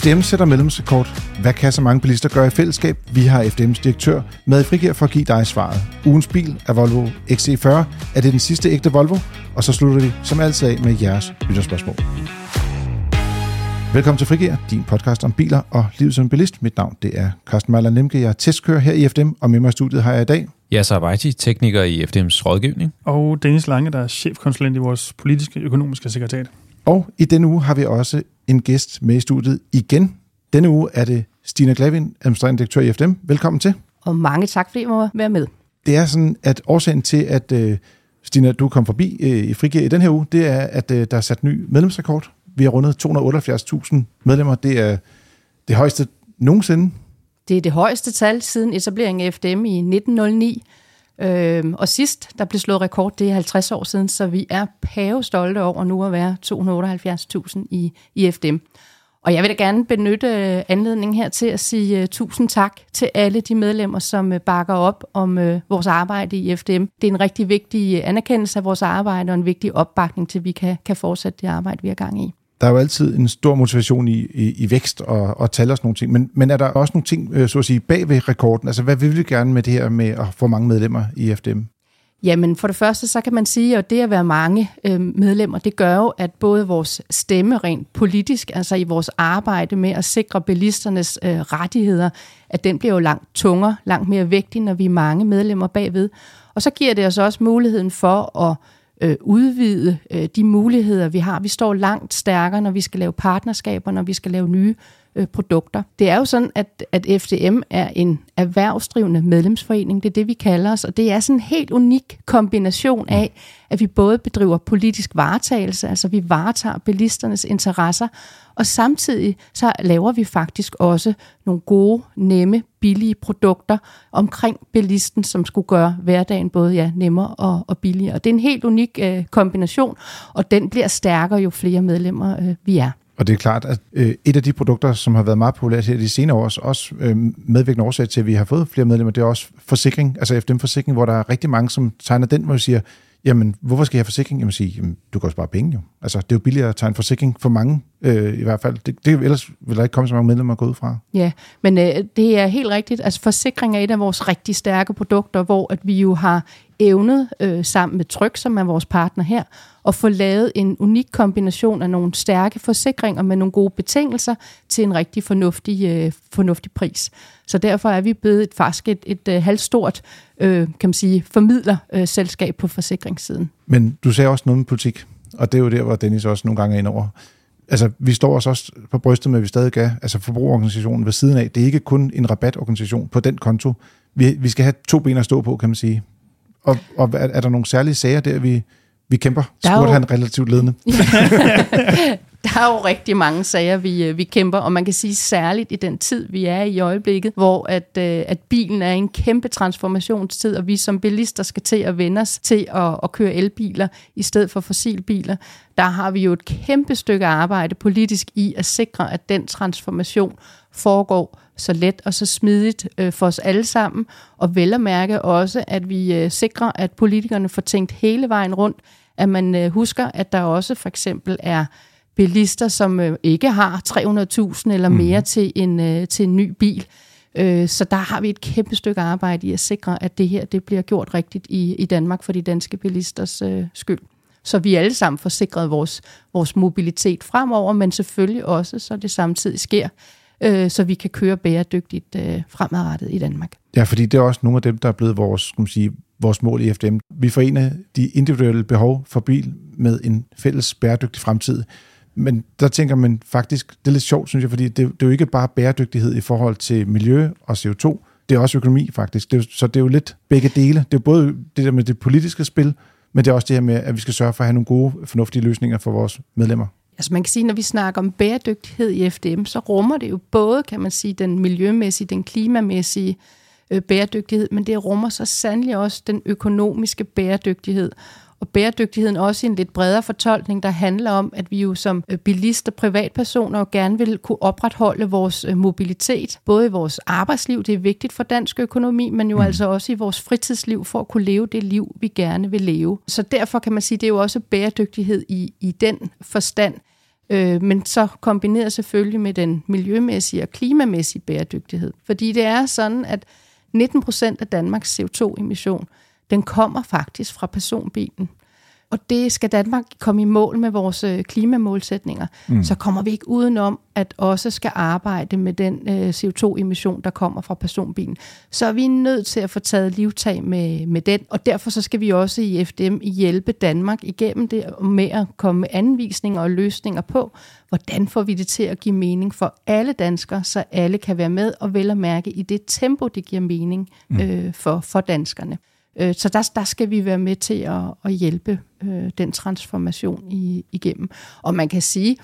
FDM sætter medlemsrekord. Hvad kan så mange bilister gøre i fællesskab? Vi har FDM's direktør med i Frigir for at give dig svaret. Ugens bil er Volvo XC40. Er det den sidste ægte Volvo? Og så slutter vi som altid af med jeres lytterspørgsmål. Velkommen til Frigir, din podcast om biler og livet som bilist. Mit navn det er Carsten Meiler Nemke. Jeg er testkører her i FDM, og med mig i studiet har jeg i dag... Yasser Abaiti, tekniker i FDM's rådgivning. Og Dennis Lange, der er chefkonsulent i vores politiske økonomiske sekretariat. Og i denne uge har vi også en gæst med i studiet igen. Denne uge er det Stina Glavin, administrerende direktør i FDM. Velkommen til. Og mange tak, fordi jeg må være med. Det er sådan, at årsagen til, at uh, Stina, du kom forbi uh, i Frigir i den her uge, det er, at uh, der er sat ny medlemsrekord. Vi har rundet 278.000 medlemmer. Det er det højeste nogensinde. Det er det højeste tal siden etableringen af FDM i 1909. Øhm, og sidst, der blev slået rekord, det er 50 år siden, så vi er pave stolte over nu at være 278.000 i, i FDM. Og jeg vil da gerne benytte øh, anledningen her til at sige uh, tusind tak til alle de medlemmer, som uh, bakker op om uh, vores arbejde i FDM. Det er en rigtig vigtig anerkendelse af vores arbejde og en vigtig opbakning til, at vi kan, kan fortsætte det arbejde, vi er gang i der er jo altid en stor motivation i, i, i vækst og, og tal og sådan nogle ting, men, men er der også nogle ting, øh, så at sige, bag ved rekorden? Altså, hvad vil vi gerne med det her med at få mange medlemmer i FDM? Jamen, for det første, så kan man sige, at det at være mange øh, medlemmer, det gør jo, at både vores stemme rent politisk, altså i vores arbejde med at sikre bilisternes øh, rettigheder, at den bliver jo langt tungere, langt mere vigtig, når vi er mange medlemmer bagved. Og så giver det os også muligheden for at øh, udvide øh, de muligheder, vi har. Vi står langt stærkere, når vi skal lave partnerskaber, når vi skal lave nye øh, produkter. Det er jo sådan, at, at FDM er en erhvervsdrivende medlemsforening. Det er det, vi kalder os, og det er sådan en helt unik kombination af, at vi både bedriver politisk varetagelse, altså vi varetager bilisternes interesser, og samtidig så laver vi faktisk også nogle gode, nemme, billige produkter omkring bilisten, som skulle gøre hverdagen både ja, nemmere og, og billigere. Det er en helt unik øh, kombination, og den bliver stærkere, jo flere medlemmer øh, vi er. Og det er klart, at øh, et af de produkter, som har været meget populært her de senere år, også øh, medvirkende årsag til, at vi har fået flere medlemmer, det er også forsikring, altså FDM-forsikring, hvor der er rigtig mange, som tegner den, hvor vi siger, jamen, hvorfor skal jeg have forsikring? Jamen, sige, jamen, du kan også spare penge jo. Altså, det er jo billigere at tage en forsikring for mange, øh, i hvert fald. Det, det, ellers vil der ikke komme så mange medlemmer gå ud fra. Ja, men øh, det er helt rigtigt. Altså, forsikring er et af vores rigtig stærke produkter, hvor at vi jo har evnet øh, sammen med Tryk, som er vores partner her, at få lavet en unik kombination af nogle stærke forsikringer med nogle gode betingelser til en rigtig fornuftig, øh, fornuftig pris. Så derfor er vi blevet et, faktisk et, et, et øh, halvstort øh, kan man sige, formidlerselskab øh, på forsikringssiden. Men du sagde også noget med politik, og det er jo der, hvor Dennis også nogle gange er ind over. Altså, vi står os også på brystet med, at vi stadig er altså forbrugerorganisationen ved siden af. Det er ikke kun en rabatorganisation på den konto. Vi, vi skal have to ben at stå på, kan man sige. Og, og er, er der nogle særlige sager der, vi, vi kæmper? Spurgte jo... han relativt ledende. der er jo rigtig mange sager, vi, øh, vi kæmper, og man kan sige særligt i den tid, vi er i øjeblikket, hvor at, øh, at bilen er en kæmpe transformationstid, og vi som bilister skal til at vende os til at, at køre elbiler i stedet for fossilbiler. Der har vi jo et kæmpe stykke arbejde politisk i at sikre, at den transformation foregår så let og så smidigt øh, for os alle sammen, og vel at mærke også, at vi øh, sikrer, at politikerne får tænkt hele vejen rundt, at man øh, husker, at der også for eksempel er bilister, som øh, ikke har 300.000 eller mere mm. til, en, øh, til en ny bil. Øh, så der har vi et kæmpe stykke arbejde i at sikre, at det her det bliver gjort rigtigt i, i Danmark for de danske bilisters øh, skyld. Så vi alle sammen får sikret vores, vores mobilitet fremover, men selvfølgelig også, så det samtidig sker, øh, så vi kan køre bæredygtigt øh, fremadrettet i Danmark. Ja, fordi det er også nogle af dem, der er blevet vores, skal man sige, vores mål i FDM. Vi forener de individuelle behov for bil med en fælles bæredygtig fremtid. Men der tænker man faktisk, det er lidt sjovt, synes jeg, fordi det, det er jo ikke bare bæredygtighed i forhold til miljø og CO2, det er også økonomi faktisk. Det er, så det er jo lidt begge dele. Det er både det der med det politiske spil, men det er også det her med, at vi skal sørge for at have nogle gode, fornuftige løsninger for vores medlemmer. Altså man kan sige, når vi snakker om bæredygtighed i FDM, så rummer det jo både, kan man sige, den miljømæssige, den klimamæssige øh, bæredygtighed, men det rummer så sandelig også den økonomiske bæredygtighed og bæredygtigheden også i en lidt bredere fortolkning, der handler om, at vi jo som øh, bilister, privatpersoner jo gerne vil kunne opretholde vores øh, mobilitet, både i vores arbejdsliv, det er vigtigt for dansk økonomi, men jo mm. altså også i vores fritidsliv, for at kunne leve det liv, vi gerne vil leve. Så derfor kan man sige, det er jo også bæredygtighed i, i den forstand, øh, men så kombineret selvfølgelig med den miljømæssige og klimamæssige bæredygtighed. Fordi det er sådan, at 19 procent af Danmarks CO2-emission, den kommer faktisk fra personbilen og det skal Danmark komme i mål med vores øh, klimamålsætninger, mm. så kommer vi ikke udenom, at også skal arbejde med den øh, CO2-emission, der kommer fra personbilen. Så er vi nødt til at få taget livtag med, med den, og derfor så skal vi også i FDM hjælpe Danmark igennem det med at komme med anvisninger og løsninger på, hvordan får vi det til at give mening for alle danskere, så alle kan være med og vel at mærke i det tempo, det giver mening mm. øh, for, for danskerne. Øh, så der, der skal vi være med til at, at hjælpe øh, den transformation i, igennem. Og man kan sige,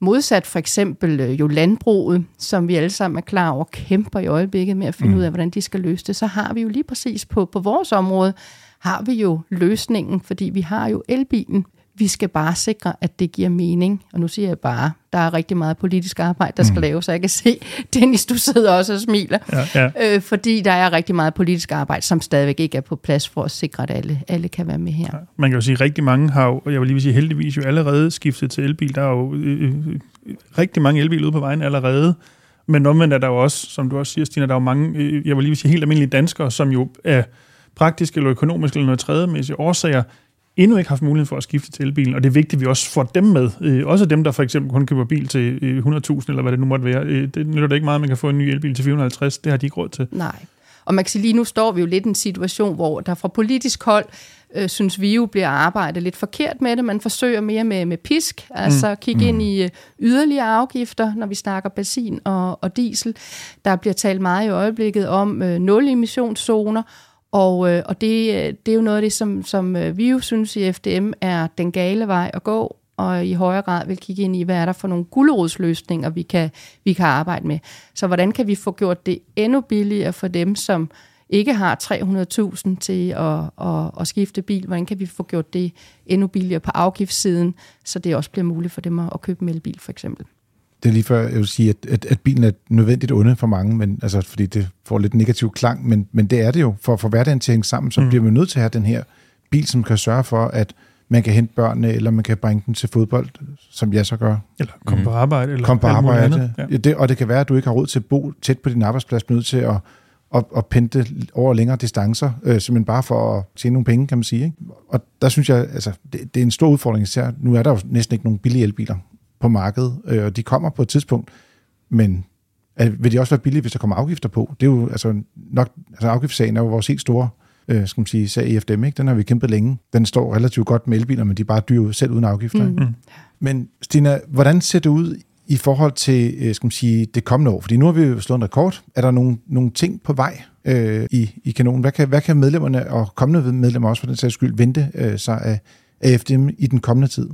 modsat for eksempel øh, jo landbruget, som vi alle sammen er klar over, kæmper i øjeblikket med at finde mm. ud af, hvordan de skal løse det, så har vi jo lige præcis på, på vores område, har vi jo løsningen, fordi vi har jo elbilen. Vi skal bare sikre, at det giver mening. Og nu siger jeg bare, der er rigtig meget politisk arbejde, der skal mm. laves, så jeg kan se, Dennis, du sidder også og smiler. Ja, ja. Øh, fordi der er rigtig meget politisk arbejde, som stadigvæk ikke er på plads for at sikre, at alle, alle kan være med her. Ja, man kan jo sige, at rigtig mange har jo, jeg vil lige sige heldigvis jo allerede skiftet til elbil. Der er jo øh, øh rigtig mange elbiler ude på vejen allerede. Men omvendt er der jo også, som du også siger, Stina, der er jo mange, øh, jeg vil lige sige helt almindelige danskere, som jo er praktiske eller økonomiske eller noget tredjemæssige årsager, endnu ikke haft mulighed for at skifte til elbilen, og det er vigtigt, at vi også får dem med. Øh, også dem, der for eksempel kun køber bil til 100.000, øh, eller hvad det nu måtte være. Øh, det nytter det ikke meget, at man kan få en ny elbil til 450. Det har de ikke råd til. Nej. Og man kan sige, lige nu står vi jo lidt i en situation, hvor der fra politisk hold, øh, synes vi jo, bliver arbejdet lidt forkert med det. Man forsøger mere med, med pisk, altså mm. kigge mm. ind i yderligere afgifter, når vi snakker benzin og, og diesel. Der bliver talt meget i øjeblikket om øh, nul-emissionszoner, og, øh, og det, øh, det er jo noget af det, som, som øh, vi jo synes i FDM er den gale vej at gå, og i højere grad vil kigge ind i, hvad er der for nogle guldrodsløsninger, vi kan, vi kan arbejde med. Så hvordan kan vi få gjort det endnu billigere for dem, som ikke har 300.000 til at, at, at skifte bil? Hvordan kan vi få gjort det endnu billigere på afgiftssiden, så det også bliver muligt for dem at, at købe en elbil for eksempel? Det er lige før, jeg vil sige, at, at, at bilen er nødvendigt onde for mange, men, altså, fordi det får lidt negativ klang, men, men det er det jo. For at få hverdagen til at hænge sammen, så mm. bliver man nødt til at have den her bil, som kan sørge for, at man kan hente børnene, eller man kan bringe dem til fodbold, som jeg så gør. Eller komme mm. på arbejde. Eller komme på arbejde. Ja. Det, og det kan være, at du ikke har råd til at bo tæt på din arbejdsplads, nødt til at, at, at pente over længere distancer, øh, simpelthen bare for at tjene nogle penge, kan man sige. Ikke? Og der synes jeg, altså, det, det er en stor udfordring især. Nu er der jo næsten ikke nogen billige elbiler på markedet, øh, og de kommer på et tidspunkt, men øh, vil de også være billige, hvis der kommer afgifter på? Det er jo altså nok, altså afgiftssagen er jo vores helt store øh, skal man sige, sag i FDM, ikke? den har vi kæmpet længe. Den står relativt godt med elbiler, men de er bare dyre selv uden afgifter. Mm. hmm Men Stina, hvordan ser det ud i forhold til øh, skal man sige, det kommende år? Fordi nu har vi jo slået en rekord. Er der nogle, nogle ting på vej øh, i, i kanonen? Hvad kan, hvad kan medlemmerne og kommende medlemmer også for den sags skyld vente øh, sig af, af FDM i den kommende tid?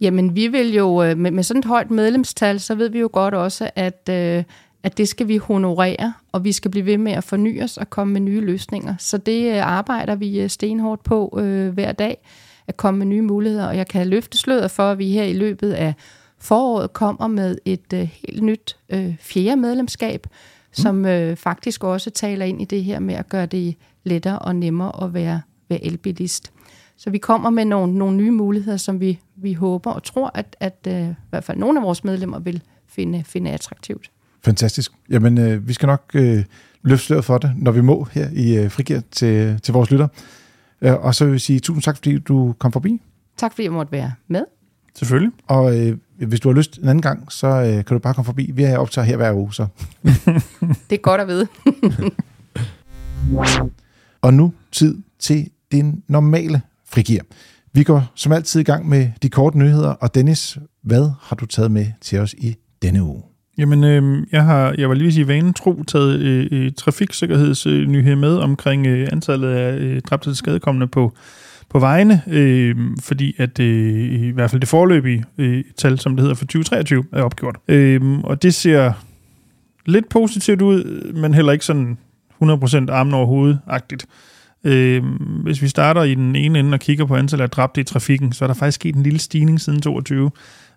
Jamen, vi vil jo, øh, med, med sådan et højt medlemstal, så ved vi jo godt også, at, øh, at det skal vi honorere, og vi skal blive ved med at forny os og komme med nye løsninger. Så det øh, arbejder vi stenhårdt på øh, hver dag, at komme med nye muligheder, og jeg kan løfte sløret for, at vi her i løbet af foråret kommer med et øh, helt nyt øh, fjerde medlemskab, mm. som øh, faktisk også taler ind i det her med at gøre det lettere og nemmere at være, være elbilist. Så vi kommer med nogle, nogle nye muligheder, som vi, vi håber og tror, at, at uh, i hvert fald nogle af vores medlemmer vil finde, finde attraktivt. Fantastisk. Jamen, øh, vi skal nok øh, løfte sløret for det, når vi må her i øh, Frigir til, til vores lytter. Øh, og så vil jeg sige tusind tak, fordi du kom forbi. Tak, fordi jeg måtte være med. Selvfølgelig. Og øh, hvis du har lyst en anden gang, så øh, kan du bare komme forbi. Vi er optaget her hver uge, så. det er godt at vide. og nu tid til din normale frigiver. Vi går som altid i gang med de korte nyheder, og Dennis, hvad har du taget med til os i denne uge? Jamen, øh, jeg har, jeg var lige sige vanen tro, taget øh, øh, trafiksikkerhedsnyhed med omkring øh, antallet af øh, dræbte skadekommende på, på vejene, øh, fordi at øh, i hvert fald det forløbige øh, tal, som det hedder for 2023, er opgjort. Øh, og det ser lidt positivt ud, men heller ikke sådan 100% armen over hovedet-agtigt. Øh, hvis vi starter i den ene ende og kigger på antallet af dræbte i trafikken, så er der faktisk sket en lille stigning siden 22.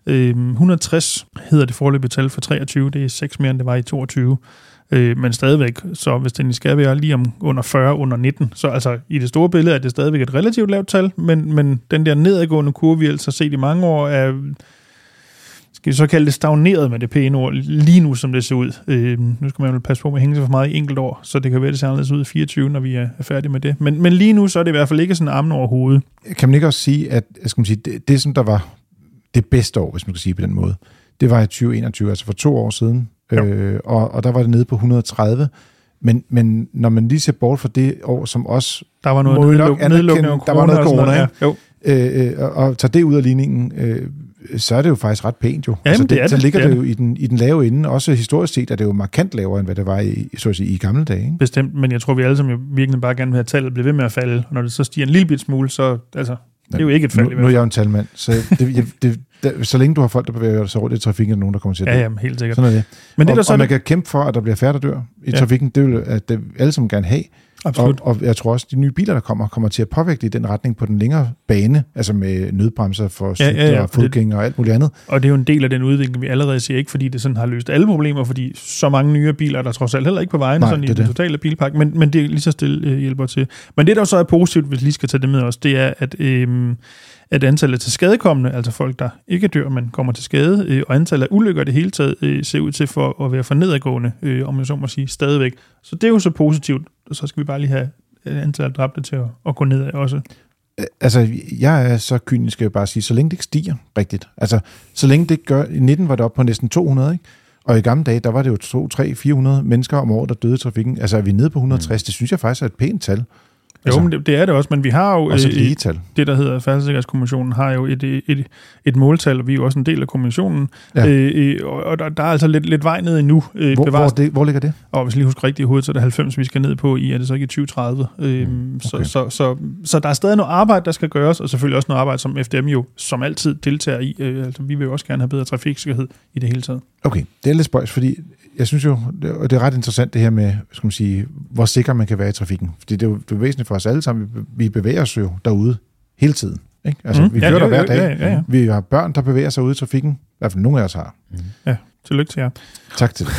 Øh, 160 hedder det forløbige tal for 23, det er 6 mere end det var i 22. Øh, men stadigvæk, så hvis den skal være lige om under 40, under 19, så altså i det store billede er det stadigvæk et relativt lavt tal, men, men den der nedadgående kurve, vi altså har set i mange år, er skal vi så kalde det stagneret med det pæne ord, lige nu som det ser ud. Øh, nu skal man jo passe på med at hænge sig for meget i enkelt år, så det kan være, det ser anderledes ud i 24, når vi er færdige med det. Men, men lige nu, så er det i hvert fald ikke sådan armen over hovedet. Kan man ikke også sige, at jeg skal man sige, det, det, som der var det bedste år, hvis man kan sige på den måde, det var i 2021, altså for to år siden, øh, og, og der var det nede på 130, men, men når man lige ser bort fra det år, som også Der var noget vi nok nedluk, anerkende, nedlukning der var noget corona, ja. Jo. øh, øh, og, og tager det ud af ligningen, øh, så er det jo faktisk ret pænt jo. Jamen, det er så det, ligger det er det, jo i den, i den lave ende. Også historisk set er det jo markant lavere, end hvad det var i, så at sige, i gamle dage. Ikke? Bestemt, men jeg tror, vi alle sammen jo virkelig bare gerne vil have tallet blive ved med at falde. Og når det så stiger en lille bit smule, så altså, det er jo ikke et fald Nu, nu er jeg jo en talmand, så det, jeg, det, der, så længe du har folk, der bevæger sig rundt i trafikken, er der nogen, der kommer til at dø. Ja, jamen, helt sikkert. Sådan er det. Men det er og, der så og man det, kan kæmpe for, at der bliver færre, der dør i Ja. trafikken. Det vil at det alle sammen gerne have. Absolut. Og, og jeg tror også, at de nye biler, der kommer, kommer til at påvirke det i den retning på den længere bane, altså med nødbremser for Ja, ja, ja, og det- fodgængere og alt muligt andet. Og det er jo en del af den udvikling, vi allerede ser, ikke fordi det sådan har løst alle problemer, fordi så mange nye biler er der trods alt heller ikke på vejen, Nej, sådan i det den det. totale bilpark, men, men det er lige så stille øh, hjælper til. Men det, der så er positivt, hvis vi lige skal tage det med os, det er, at, øh, at antallet til skadekommende, altså folk, der ikke dør, men kommer til skade, øh, og antallet af ulykker i det hele taget, øh, ser ud til for at være for nedadgående, øh, om jeg så må sige, stadigvæk. Så det er jo så positivt, og så skal vi bare lige have øh, antallet af dræbte til at, at gå nedad også. Altså, jeg er så kynisk, skal jeg bare sige, så længe det ikke stiger rigtigt. Altså, så længe det ikke gør... I 19 var det op på næsten 200, ikke? Og i gamle dage, der var det jo 2, 3, 400 mennesker om året, der døde i trafikken. Altså, er vi nede på 160? Mm. Det synes jeg faktisk er et pænt tal. Jo, Altså, men det, det er det også, men vi har jo... Også et øh, lige tal. det, der hedder Færdselssikkerhedskommissionen, har jo et, et, et, et måltal, og vi er jo også en del af kommissionen. Ja. Øh, øh, og der, der er altså lidt, lidt vej ned endnu. Øh, Hvor, hvor, bevares, det, hvor ligger det? og hvis jeg lige husker rigtigt i hovedet, så er det 90, vi skal ned på i, er det så ikke i 2030? Øh, Mm, så, okay. så, så, så der er stadig noget arbejde, der skal gøres, og selvfølgelig også noget arbejde, som FDM jo som altid deltager i. Øh, altså, vi vil jo også gerne have bedre trafiksikkerhed i det hele taget. Okay, det er lidt spøjs, fordi jeg synes jo, det, og det er ret interessant det her med, skal man sige, hvor sikker man kan være i trafikken. Fordi det er jo det er væsentligt for os alle sammen. Vi, bevæger os jo derude hele tiden. Ikke? Altså, Mm, mm, vi ja, kører jo, der hver dag. ja, ja, ja. Vi har børn, der bevæger sig ude i trafikken. I hvert fald nogle af os har. Tillykke til jer. Tak til det.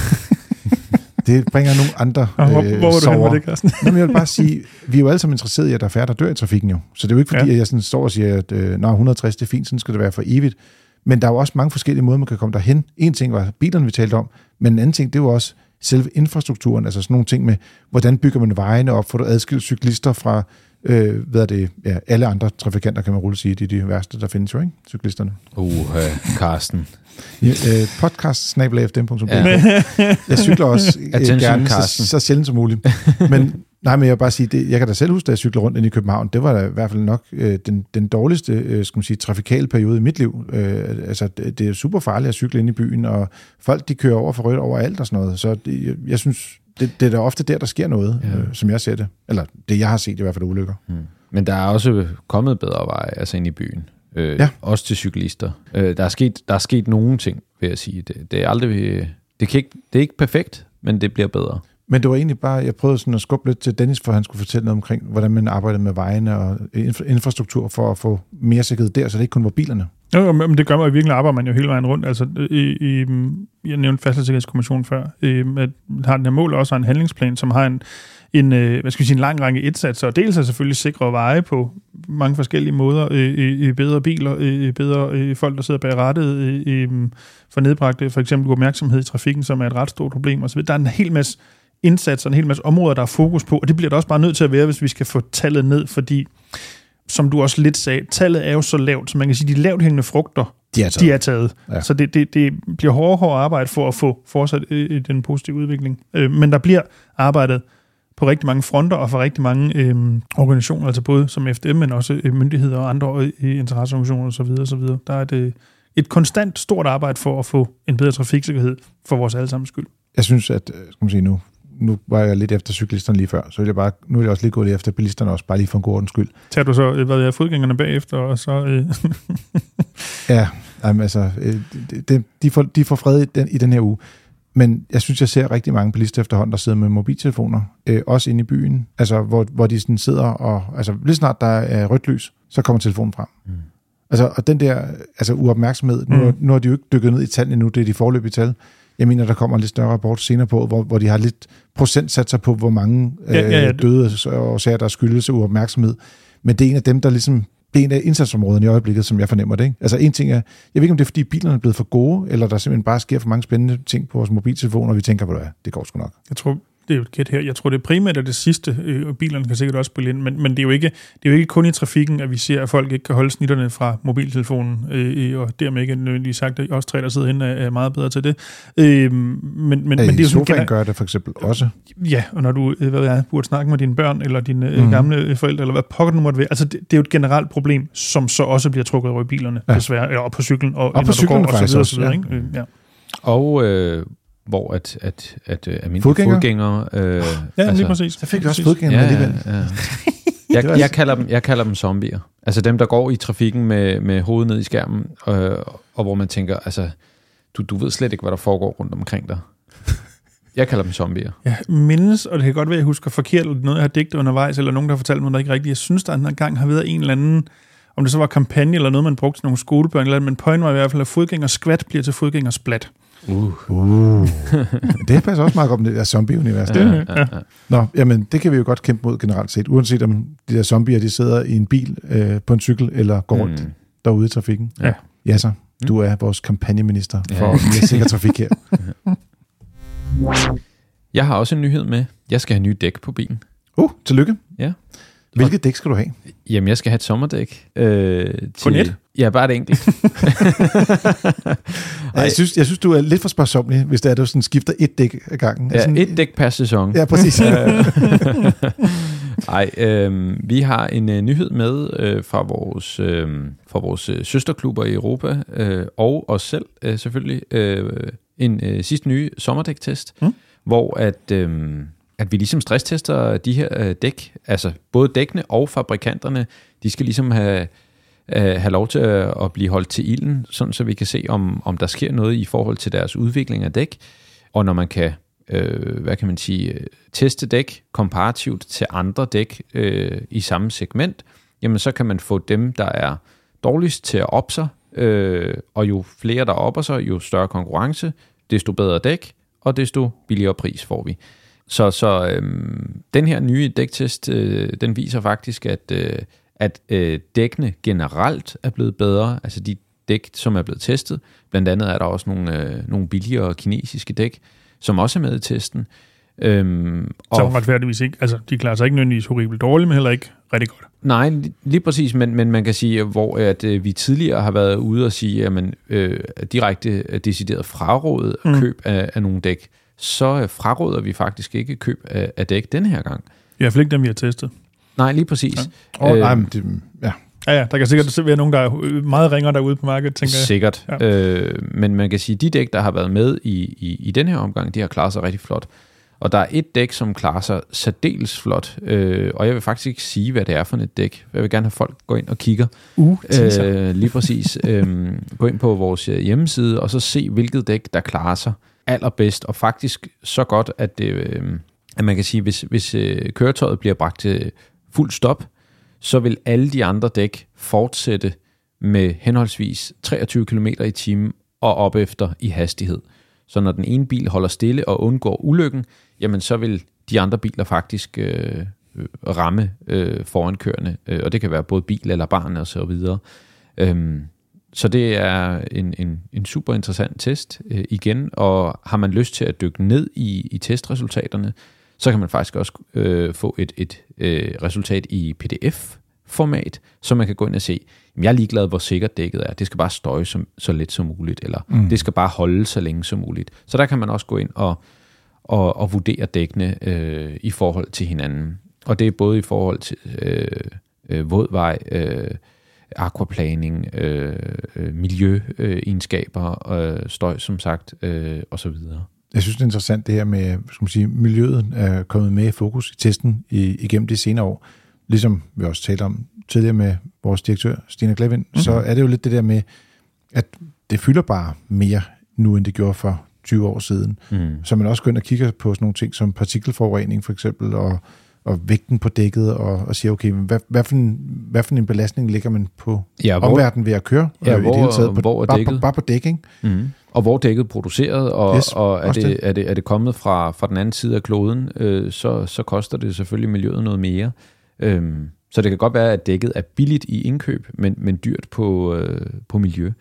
det bringer nogle andre Og hvor, øh, hvor var du hen med det, Carsten? Jeg vil bare sige, vi er jo alle sammen interesserede i, at der er færre, der dør i trafikken jo. Så det er jo ikke fordi, Ja. ja. at jeg sådan står og siger, at øh, når 160 det er fint, sådan skal det være for evigt. Men der er jo også mange forskellige måder, man kan komme derhen. En ting var bilerne, vi talte om, men en anden ting, det jo også selve infrastrukturen, altså sådan nogle ting med, hvordan bygger man vejene op, får du adskilt cyklister fra, øh, hvad er det, ja, alle andre trafikanter, kan man roligt sige, det er de værste, der findes jo, ikke? Cyklisterne. Uh, Carsten. Ja, øh, podcast Ja. Jeg cykler også øh, gerne så, så sjældent som muligt. Men nej, men jeg vil bare sige, det, jeg kan da selv huske, da jeg cyklede rundt ind i København, det var da i hvert fald nok øh, den, den dårligste øh, skal man sige, trafikale periode i mit liv. Øh, altså, det, det er super farligt at cykle ind i byen, og folk de kører over for rødt overalt og sådan noget. Så det, jeg, jeg synes, det, det er da ofte der, der sker noget, Ja. ja. øh, som jeg ser det. Eller det, jeg har set i hvert fald ulykker. Hmm. Men der er også kommet bedre veje, altså ind i byen. Øh, Ja. Også til cyklister. Øh, der, er sket, der er sket nogle ting, vil jeg sige. Det, det er aldrig... Det, kan ikke, det er ikke perfekt, men det bliver bedre. Men det var egentlig bare, jeg prøvede sådan at skubbe lidt til Dennis, for han skulle fortælle noget omkring, hvordan man arbejdede med vejene og infrastruktur for at få mere sikkerhed der, så det ikke kun var bilerne. Jo, jo, men det gør man jo virkelig, arbejder man jo hele vejen rundt. Altså, i, i, jeg nævnte Færdselssikkerhedskommissionen før, øh, at har den her mål også har en handlingsplan, som har en, en, øh, hvad skal vi sige, en lang række indsatser, og dels er selvfølgelig sikre veje på mange forskellige måder, øh, øh, øh, bedre biler, øh, bedre øh, folk, der sidder bag rattet, øh, øh, for nedbragte for eksempel opmærksomhed i trafikken, som er et ret stort problem osv. Der er en hel masse indsatser, en hel masse områder, der er fokus på, og det bliver der også bare nødt til at være, hvis vi skal få tallet ned, fordi som du også lidt sagde, tallet er jo så lavt, så man kan sige, de lavt hængende frugter, De er de er taget. Ja. Så det, det, det bliver hårdt, hårdt arbejde for at få fortsat øh, den positive udvikling. Øh, men der bliver arbejdet på rigtig mange fronter og for rigtig mange øh, organisationer, altså både som FDM, men også øh, myndigheder og andre øh, interesseorganisationer osv. osv. Der er et, øh, et konstant stort arbejde for at få en bedre trafiksikkerhed for vores allesammens skyld. Jeg synes, at, øh, skal man sige nu, nu var jeg lidt efter cyklisterne lige før, så vil jeg bare, nu vil jeg også lige gå lidt efter bilisterne også, bare lige for en god ordens skyld. Tager du så, øh, hvad er fodgængerne bagefter, og så... Øh, Ja, jamen, altså, øh, det, de, får, de får fred i den, i den her uge. Men jeg synes, jeg ser rigtig mange bilister efterhånden, der sidder med mobiltelefoner, øh, også inde i byen, altså, hvor, hvor de sådan sidder og, altså lige snart der er rødt lys, så kommer telefonen frem. Mm. Altså, og den der altså, uopmærksomhed, nu, Mm. nu har de jo ikke dykket ned i tallene endnu, det er de forløbige tal. Jeg mener, der kommer en lidt større rapport senere på, hvor, hvor de har lidt procentsatser på, hvor mange Ja, ja, ja. øh, døde årsager, der skyldes uopmærksomhed. Men det er en af dem, der ligesom det er en af indsatsområderne i øjeblikket, som jeg fornemmer det. Ikke? Altså en ting er, jeg ved ikke, om det er, fordi bilerne er blevet for gode, eller der simpelthen bare sker for mange spændende ting på vores mobiltelefon, og vi tænker, hvad det går sgu nok. Jeg tror, det er jo et gæt her. Jeg tror, det er primært er det sidste, øh, og bilerne kan sikkert også spille ind, men, men det, er jo ikke, det er jo ikke kun i trafikken, at vi ser, at folk ikke kan holde snitterne fra mobiltelefonen, øh, og dermed ikke nødvendigvis sagt, at os tre, der sidder henne, er meget bedre til det. Øh, men, men, men det er jo sådan sofaen gener- gør det for eksempel også. Ja, og når du øh, hvad ved jeg, burde snakke med dine børn, eller dine mm. Gamle øh, forældre, eller hvad pokker du måtte være. Altså, det, det er jo et generelt problem, som så også bliver trukket over i bilerne, ja. Ja. desværre. Eller, og på cyklen, og, på når du cyklerne går, og så videre, også, så videre, ja. ikke? Øh, ja. Og øh, hvor at, at, at, at almindelige Fodgængere? fodgængere... Øh, Ja, altså, lige præcis. Så fik vi også Præcis. fodgænger ja, alligevel. ja, ja. Det var Jeg, jeg, kalder dem, jeg kalder dem zombier. Altså dem, der går i trafikken med, med hovedet ned i skærmen, øh, og hvor man tænker, altså, du, du ved slet ikke, hvad der foregår rundt omkring dig. Jeg kalder dem zombier. Jeg mindes, og det kan godt være, at jeg husker forkert, eller noget, jeg har digtet undervejs, eller nogen, der har fortalt mig noget, der ikke rigtigt. Jeg synes, der en gang har været en eller anden, om det så var kampagne eller noget, man brugte til nogle skolebørn, eller, andet, men pointen var i hvert fald, at fodgænger skvat bliver til fodgænger splat. Uh. Uh. det passer også meget godt med det der zombie-univers. Ja, Ja. ja. Nå, jamen, det kan vi jo godt kæmpe mod generelt set, uanset om de der zombier, de sidder i en bil, øh, på en cykel, eller går rundt Mm. derude i trafikken. Ja. Ja, så. Du er vores kampagneminister for Ja. mere sikker trafik her. Jeg har også en nyhed med. Jeg skal have nye dæk på bilen. Uh, tillykke. Ja. Hvilket dæk skal du have? Jamen, jeg skal have et sommerdæk. Øh, til, Kun ét? Ja, bare et enkelt. Ja, jeg, synes, jeg synes, du er lidt for sparsomlig, hvis det er, at du sådan skifter et dæk ad gangen. ja, Sådan- et dæk per sæson. Ja, præcis. Ej, øh, vi har en øh, nyhed med øh, fra vores, øh, fra vores øh, søsterklubber i Europa, øh, og os selv øh, selvfølgelig. Øh, en øh, sidste nye sommerdæktest, Mm. mm. hvor at, øh, at vi ligesom stresstester de her øh, dæk, altså både dækkene og fabrikanterne, de skal ligesom have, øh, have lov til at, at blive holdt til ilden, sådan så vi kan se, om, om der sker noget i forhold til deres udvikling af dæk, og når man kan øh, hvad kan man sige, teste dæk komparativt til andre dæk øh, i samme segment, jamen så kan man få dem, der er dårligst til at op sig, øh, og jo flere der opper sig, jo større konkurrence, desto bedre dæk, og desto billigere pris får vi. Så, så øh, den her nye dæktest, øh, den viser faktisk, at, øh, at øh, dækkene generelt er blevet bedre, altså de dæk, som er blevet testet. Blandt andet er der også nogle, øh, nogle billigere kinesiske dæk, som også er med i testen. Øhm, Som retfærdigvis ikke, altså de klarer sig ikke nødvendigvis horribelt dårligt, men heller ikke rigtig godt. Nej, li- lige præcis, men, men man kan sige, hvor at, øh, vi tidligere har været ude og sige, at man øh, direkte øh, decideret frarådet mm. køb af, af nogle dæk, så øh, fraråder vi faktisk ikke køb af, af dæk den her gang. I hvert fald ikke dem, vi har testet. Nej, lige præcis. Åh, oh, Øh, nej, men det, ja. Ja, ja, der kan sikkert være nogen, der er øh, meget ringere derude på markedet, tænker jeg. Sikkert. Ja. Ja. Øh, men man kan sige, at de dæk, der har været med i, i, i den her omgang, de har klaret sig rigtig flot. Og der er et dæk, som klarer sig særdeles flot. Øh, og jeg vil faktisk ikke sige, hvad det er for et dæk. Jeg vil gerne have folk gå ind og kigger. Uh, Øh, lige præcis. øhm, gå ind på vores øh, hjemmeside, og så se, hvilket dæk, der klarer sig allerbedst, og faktisk så godt, at, det, øh, at man kan sige, hvis, hvis øh, køretøjet bliver bragt til fuld stop, så vil alle de andre dæk fortsætte med henholdsvis 23 km i timen og op efter i hastighed. Så når den ene bil holder stille og undgår ulykken, jamen så vil de andre biler faktisk øh, øh ramme øh, forankørende, øh, og det kan være både bil eller barn og så videre. Øhm, så det er en, en, en super interessant test øh, igen, og har man lyst til at dykke ned i, i testresultaterne, så kan man faktisk også øh, få et, et øh, resultat i PDF-format, så man kan gå ind og se, jamen, jeg er ligeglad, hvor sikkert dækket er. Det skal bare støje som, så let som muligt, eller Mm. det skal bare holde så længe som muligt. Så der kan man også gå ind og, og, og vurdere dækkene øh, i forhold til hinanden. Og det er både i forhold til øh, øh, vådvej, øh, aquaplaning, øh, øh, miljøegenskaber, øh, støj som sagt, øh, og så videre. Jeg synes, det er interessant det her med, skal man sige, miljøet er kommet med i fokus i testen i, igennem de senere år. Ligesom vi også talte om tidligere med vores direktør, Stina Glevind, mm-hmm. så er det jo lidt det der med, at det fylder bare mere nu, end det gjorde for 20 år siden. Mm. Så man også går ind og kigger på sådan nogle ting som partikelforurening for eksempel, og, og vægten på dækket, og, og siger, okay, hvad, hvad, for en, hvad for en belastning ligger man på Ja, hvor, omverdenen ved at køre? Ja, øh, i hvor- det hele taget, på, hvor er dækket? Bare, bare på dæk, ikke? mm. Og hvor dækket er produceret, og, Yes, og er, det, det. er, det, er det kommet fra, fra den anden side af kloden, øh, så, så koster det selvfølgelig miljøet noget mere. Øhm, Så det kan godt være, at dækket er billigt i indkøb, men, men dyrt på, øh, på miljø.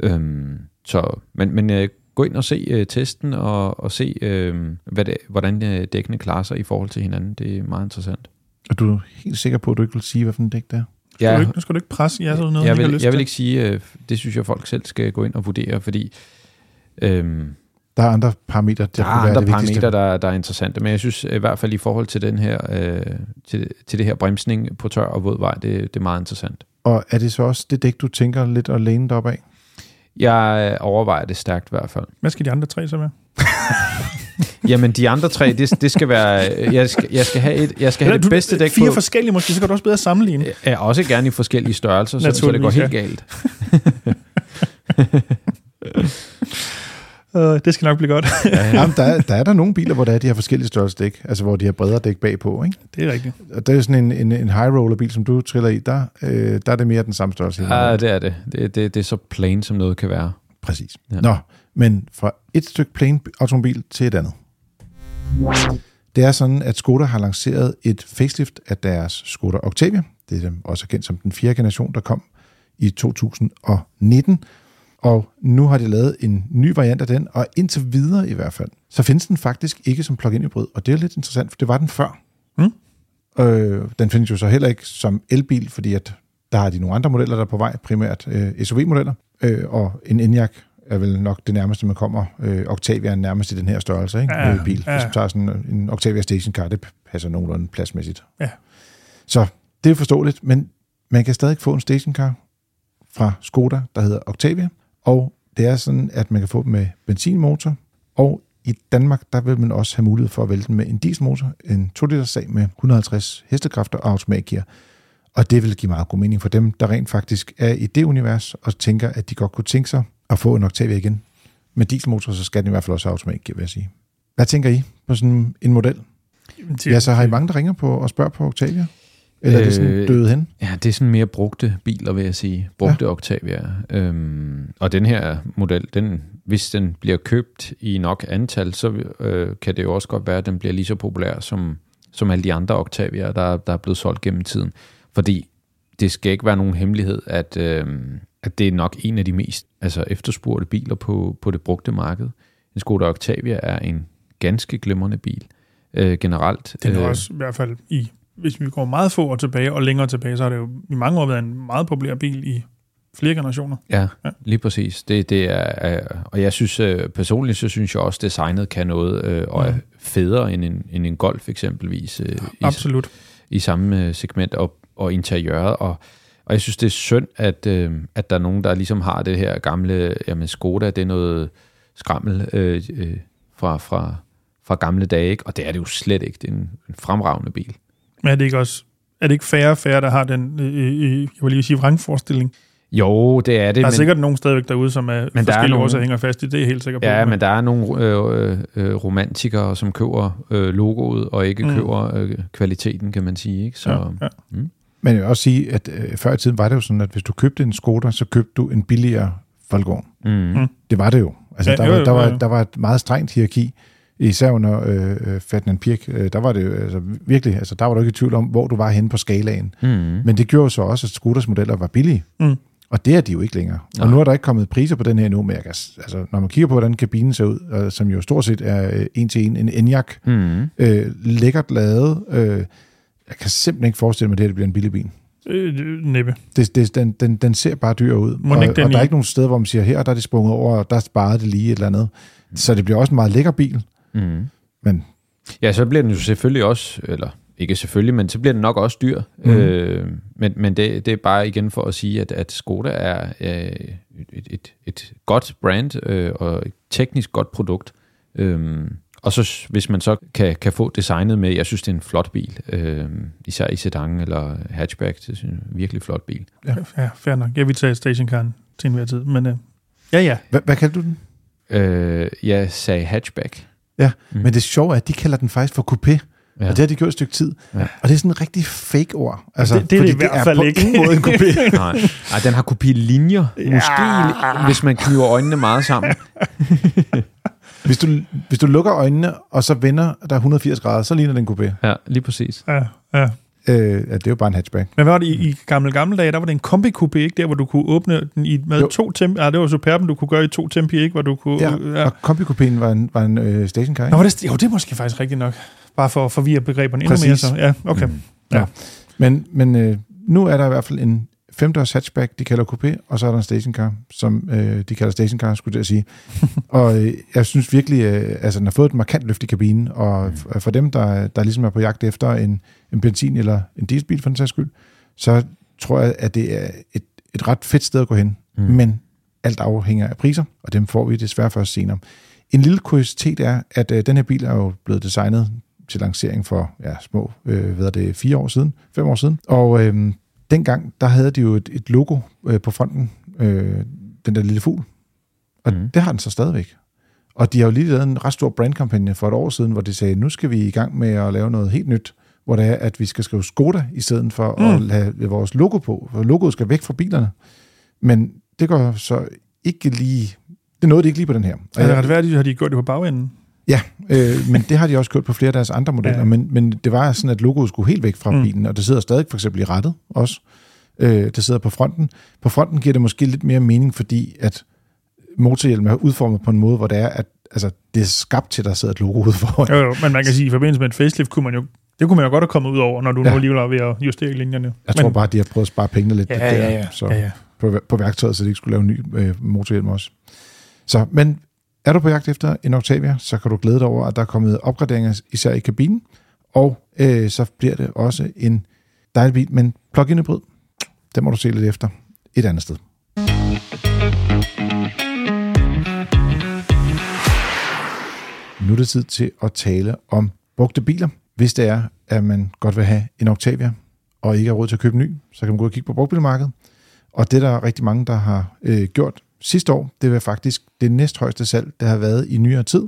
Øhm, så, men men øh, gå ind og se øh, testen og, og se, øh, hvad det, hvordan øh, dækkene klarer sig i forhold til hinanden. Det er meget interessant. Og du er helt sikker på, at du ikke vil sige, hvad for en dæk det er? Ja, du ikke, nu skal du ikke presse jer sådan noget, jeg vil, jeg vil ikke sige, øh, det synes jeg, folk selv skal gå ind og vurdere, fordi øh, Der er andre parametre, der, der er andre parametre, der, der er interessante, men jeg synes i hvert fald i forhold til den her, øh, til, til det her bremsning på tør og våd vej, det, det er meget interessant. Og er det så også det dæk, du tænker lidt at læne dig op af? Jeg overvejer det stærkt i hvert fald. Hvad skal de andre tre så være? Jamen de andre tre, det, det skal være, jeg skal, jeg skal have, et, jeg skal have Eller det bedste dæk Fire på. forskellige måske, så kan du også bedre sammenligne. er også gerne i forskellige størrelser, så, så det går helt galt. Uh, det skal nok blive godt. Jamen, der, er, der er der nogle biler, hvor der er de her forskellige størrelse dæk, altså hvor de har bredere dæk bagpå, ikke? det er rigtigt. Og det er sådan en, en, en high roller bil, som du triller i, der, øh, der er det mere den samme størrelse. Ja, rundt. det er det. Det, det. det er så plain, som noget kan være. Præcis. Ja. Ja. Nå, men fra et stykke plain automobil til et andet. Det er sådan, at Skoda har lanceret et facelift af deres Skoda Octavia. Det er også kendt som den fjerde generation, der kom i 2019. Og nu har de lavet en ny variant af den, og indtil videre i hvert fald, så findes den faktisk ikke som plug-in hybrid. Og det er lidt interessant, for det var den før. Mm. Øh, den findes jo så heller ikke som elbil, fordi at der har de nogle andre modeller, der er på vej, primært øh, SUV-modeller. Øh, og en Enyaq er vel nok det nærmeste, man kommer. Øh, Octavia er nærmest i den her størrelse, ikke? Ja, Øh, bil. ja. Hvis man tager sådan en Octavia stationcar, det passer nogenlunde pladsmæssigt. Ja. Så det er forståeligt, men man kan stadig få en stationcar fra Skoda, der hedder Octavia, og det er sådan, at man kan få dem med benzinmotor, og i Danmark, der vil man også have mulighed for at vælge den med en dieselmotor, en 2-liters sag med 150 hestekræfter og automatgear. Og det vil give meget god mening for dem, der rent faktisk er i det univers, og tænker, at de godt kunne tænke sig at få en Octavia igen. Med dieselmotor, så skal den i hvert fald også have automatgear, vil jeg sige. Hvad tænker I på sådan en model? Ja, så har I mange, der ringer på og spørger på Octavia? Eller er det sådan Øh, døde hen? Ja, det er sådan mere brugte biler, vil jeg sige. Brugte ja. Octavia. Øhm, og den her model, den, hvis den bliver købt i nok antal, så øh, kan det jo også godt være, at den bliver lige så populær som, som alle de andre Octavia, der, der er blevet solgt gennem tiden. Fordi det skal ikke være nogen hemmelighed, at, øh, at det er nok en af de mest altså efterspurgte biler på, på det brugte marked. En Skoda Octavia er en ganske glimrende bil øh, generelt. Den er Øh, også i hvert fald i, hvis vi går meget få år tilbage og længere tilbage, så har det jo i mange år været en meget populær bil i flere generationer. Ja, Ja. lige præcis. Det, det er, øh, og jeg synes øh, personligt, så synes jeg også, designet kan noget, øh, og er Mhm. federe end en, end en Golf eksempelvis, øh, i, Absolut. i samme segment, og, og interiøret, og, og jeg synes, det er synd, at, at der er nogen, der ligesom har det her gamle, jamen Skoda, det er noget skrammel øh, øh, fra, fra, fra gamle dage, ikke? og det er det jo slet ikke. Det er en, en fremragende bil. Men er det ikke også er det ikke færre og færre, der har den, øh, øh, jeg vil lige sige, vrangforestilling? Jo, det er det. Der er men, sikkert nogen stadigvæk derude, som er der er forskellige årsager hænger fast i, det er jeg helt sikker på. Ja, men der er nogle øh, øh, romantikere, som køber øh, logoet, og ikke Mm. mm. køber øh, kvaliteten, kan man sige. Ikke? Så, ja, ja. Men jeg vil også sige, at øh, før i tiden var det jo sådan, at hvis du købte en Skoda, så købte du en billigere Volkswagen. Mm. Mm. Det var det jo. Altså, Ja, der, jo, var, der, jo, var, jo. der var et meget strengt hierarki, især under øh, øh, Ferdinand Pirk. Øh, der var det jo altså, virkelig, altså, der var du ikke i tvivl om, hvor du var henne på skalaen. Mm. Men det gjorde så også, at Skodas modeller var billige. Mm. Og det er de jo ikke længere. Og Nej. nu er der ikke kommet priser på den her endnu, men jeg kan, altså, når man kigger på, hvordan kabinen ser ud, øh, som jo stort set er øh, en til en, en Enyaq, Mm. øh, lækkert lavet, øh, jeg kan simpelthen ikke forestille mig, at det her det bliver en billig bil. Øh, næppe. Det, det, den, den, den ser bare dyr ud. Må og, ikke den og der er ikke nogen steder, hvor man siger, her der er det sprunget over, og der sparede det lige et eller andet. Så det bliver også en meget lækker bil. Mm. Men Ja, så bliver den jo selvfølgelig også, eller ikke selvfølgelig, men så bliver den nok også dyr. Mm. Øh, men men det, det er bare igen for at sige, at, at Skoda er øh, et, et, et godt brand øh, og et teknisk godt produkt. Øhm, og så hvis man så kan, kan få designet med, jeg synes det er en flot bil, øh, især i sedan eller hatchback, det er en virkelig flot bil. Ja, ja fair nok. Jeg vil tage stationcaren til enhver tid, men øh, ja, ja. hvad, hvad kalder du den? Øh, jeg sagde hatchback. Ja, Mm. men det sjove er, at de kalder den faktisk for coupé. Ja. Ja. Og det har de gjort et stykke tid. Ja. Ja. Og det er sådan en rigtig fake ord. Altså, Det- det er det i hvert fald på ikke. ingen måde en coupé. Nej, Ej, den har kopilinjer, måske, hvis man kniver øjnene meget sammen. hvis, du, hvis du lukker øjnene, og så vender der 180 grader, så ligner det en coupé. Ja, lige præcis. Ja, ja. Øh, ja, det er jo bare en hatchback. Men hvad var det i, i gamle, gamle dage? Der var det en kombi-coupé, ikke? Der, hvor du kunne åbne den i med Jo. to tempi. Ah, det var superben, du kunne gøre i to tempi, ikke? Hvor du kunne... Ja, ja. og kombikopien var en, var en øh, stationcar, Nå, ikke? var det, jo, det er måske faktisk rigtigt nok. Bare for at forvirre begreberne endnu mere. Præcis. Så. Ja, okay. Mm. Ja. Men, men øh, nu er der i hvert fald en femdørs hatchback, de kalder coupé, og så er der en stationcar, som øh, de kalder stationcar, skulle jeg sige. og øh, jeg synes virkelig, øh, altså den har fået et markant løft i kabinen, og f- for dem, der, der ligesom er på jagt efter en, en benzin- eller en dieselbil for den sags skyld, så tror jeg, at det er et, et ret fedt sted at gå hen. Mm. Men alt afhænger af priser, og dem får vi desværre først senere. En lille kuriositet er, at øh, den her bil er jo blevet designet til lancering for ja, små, øh, hvad er det, fire år siden, fem år siden. Og øh, dengang, der havde de jo et, et logo øh, på fronten, øh, den der lille fugl. Og mm. det har den så stadigvæk. Og de har jo lige lavet en ret stor brandkampagne for et år siden, hvor de sagde, nu skal vi i gang med at lave noget helt nyt, hvor det er, at vi skal skrive Skoda i stedet for mm. at lade vores logo på. For logoet skal væk fra bilerne. Men det går så ikke lige... Det nåede de ikke lige på den her. Og Er det jeg- retfærdigt, har de gjort det på bagenden? Ja, øh, men det har de også gjort på flere af deres andre modeller, Ja. men, men det var sådan, at logoet skulle helt væk fra Mm. bilen, og det sidder stadig for eksempel i rettet også. Øh, det sidder på fronten. På fronten giver det måske lidt mere mening, fordi at motorhjelmen er udformet på en måde, hvor det er, at altså, det er skabt til, at der sidder et logo ude foran. Jo, jo, men man kan sige, at i forbindelse med et facelift kunne man jo det kunne man jo godt have kommet ud over, når du ja. Nu alligevel er ved at justere linjerne. Jeg tror bare, at de har prøvet at spare pengene lidt ja, der, ja, ja, Så ja, ja. På, på værktøjet, så de ikke skulle lave en ny øh, motorhjelm også. Så, men er du på jagt efter en Octavia, så kan du glæde dig over, at der er kommet opgraderinger, især i kabinen, og øh, så bliver det også en dejlig bil, men plug-in hybrid, den må du se lidt efter et andet sted. Nu er det tid til at tale om brugte biler. Hvis det er, at man godt vil have en Octavia, og ikke har råd til at købe en ny, så kan man gå og kigge på brugtbilmarkedet. Og det der er rigtig mange, der har øh, gjort sidste år, det var faktisk det næsthøjeste salg, der har været i nyere tid.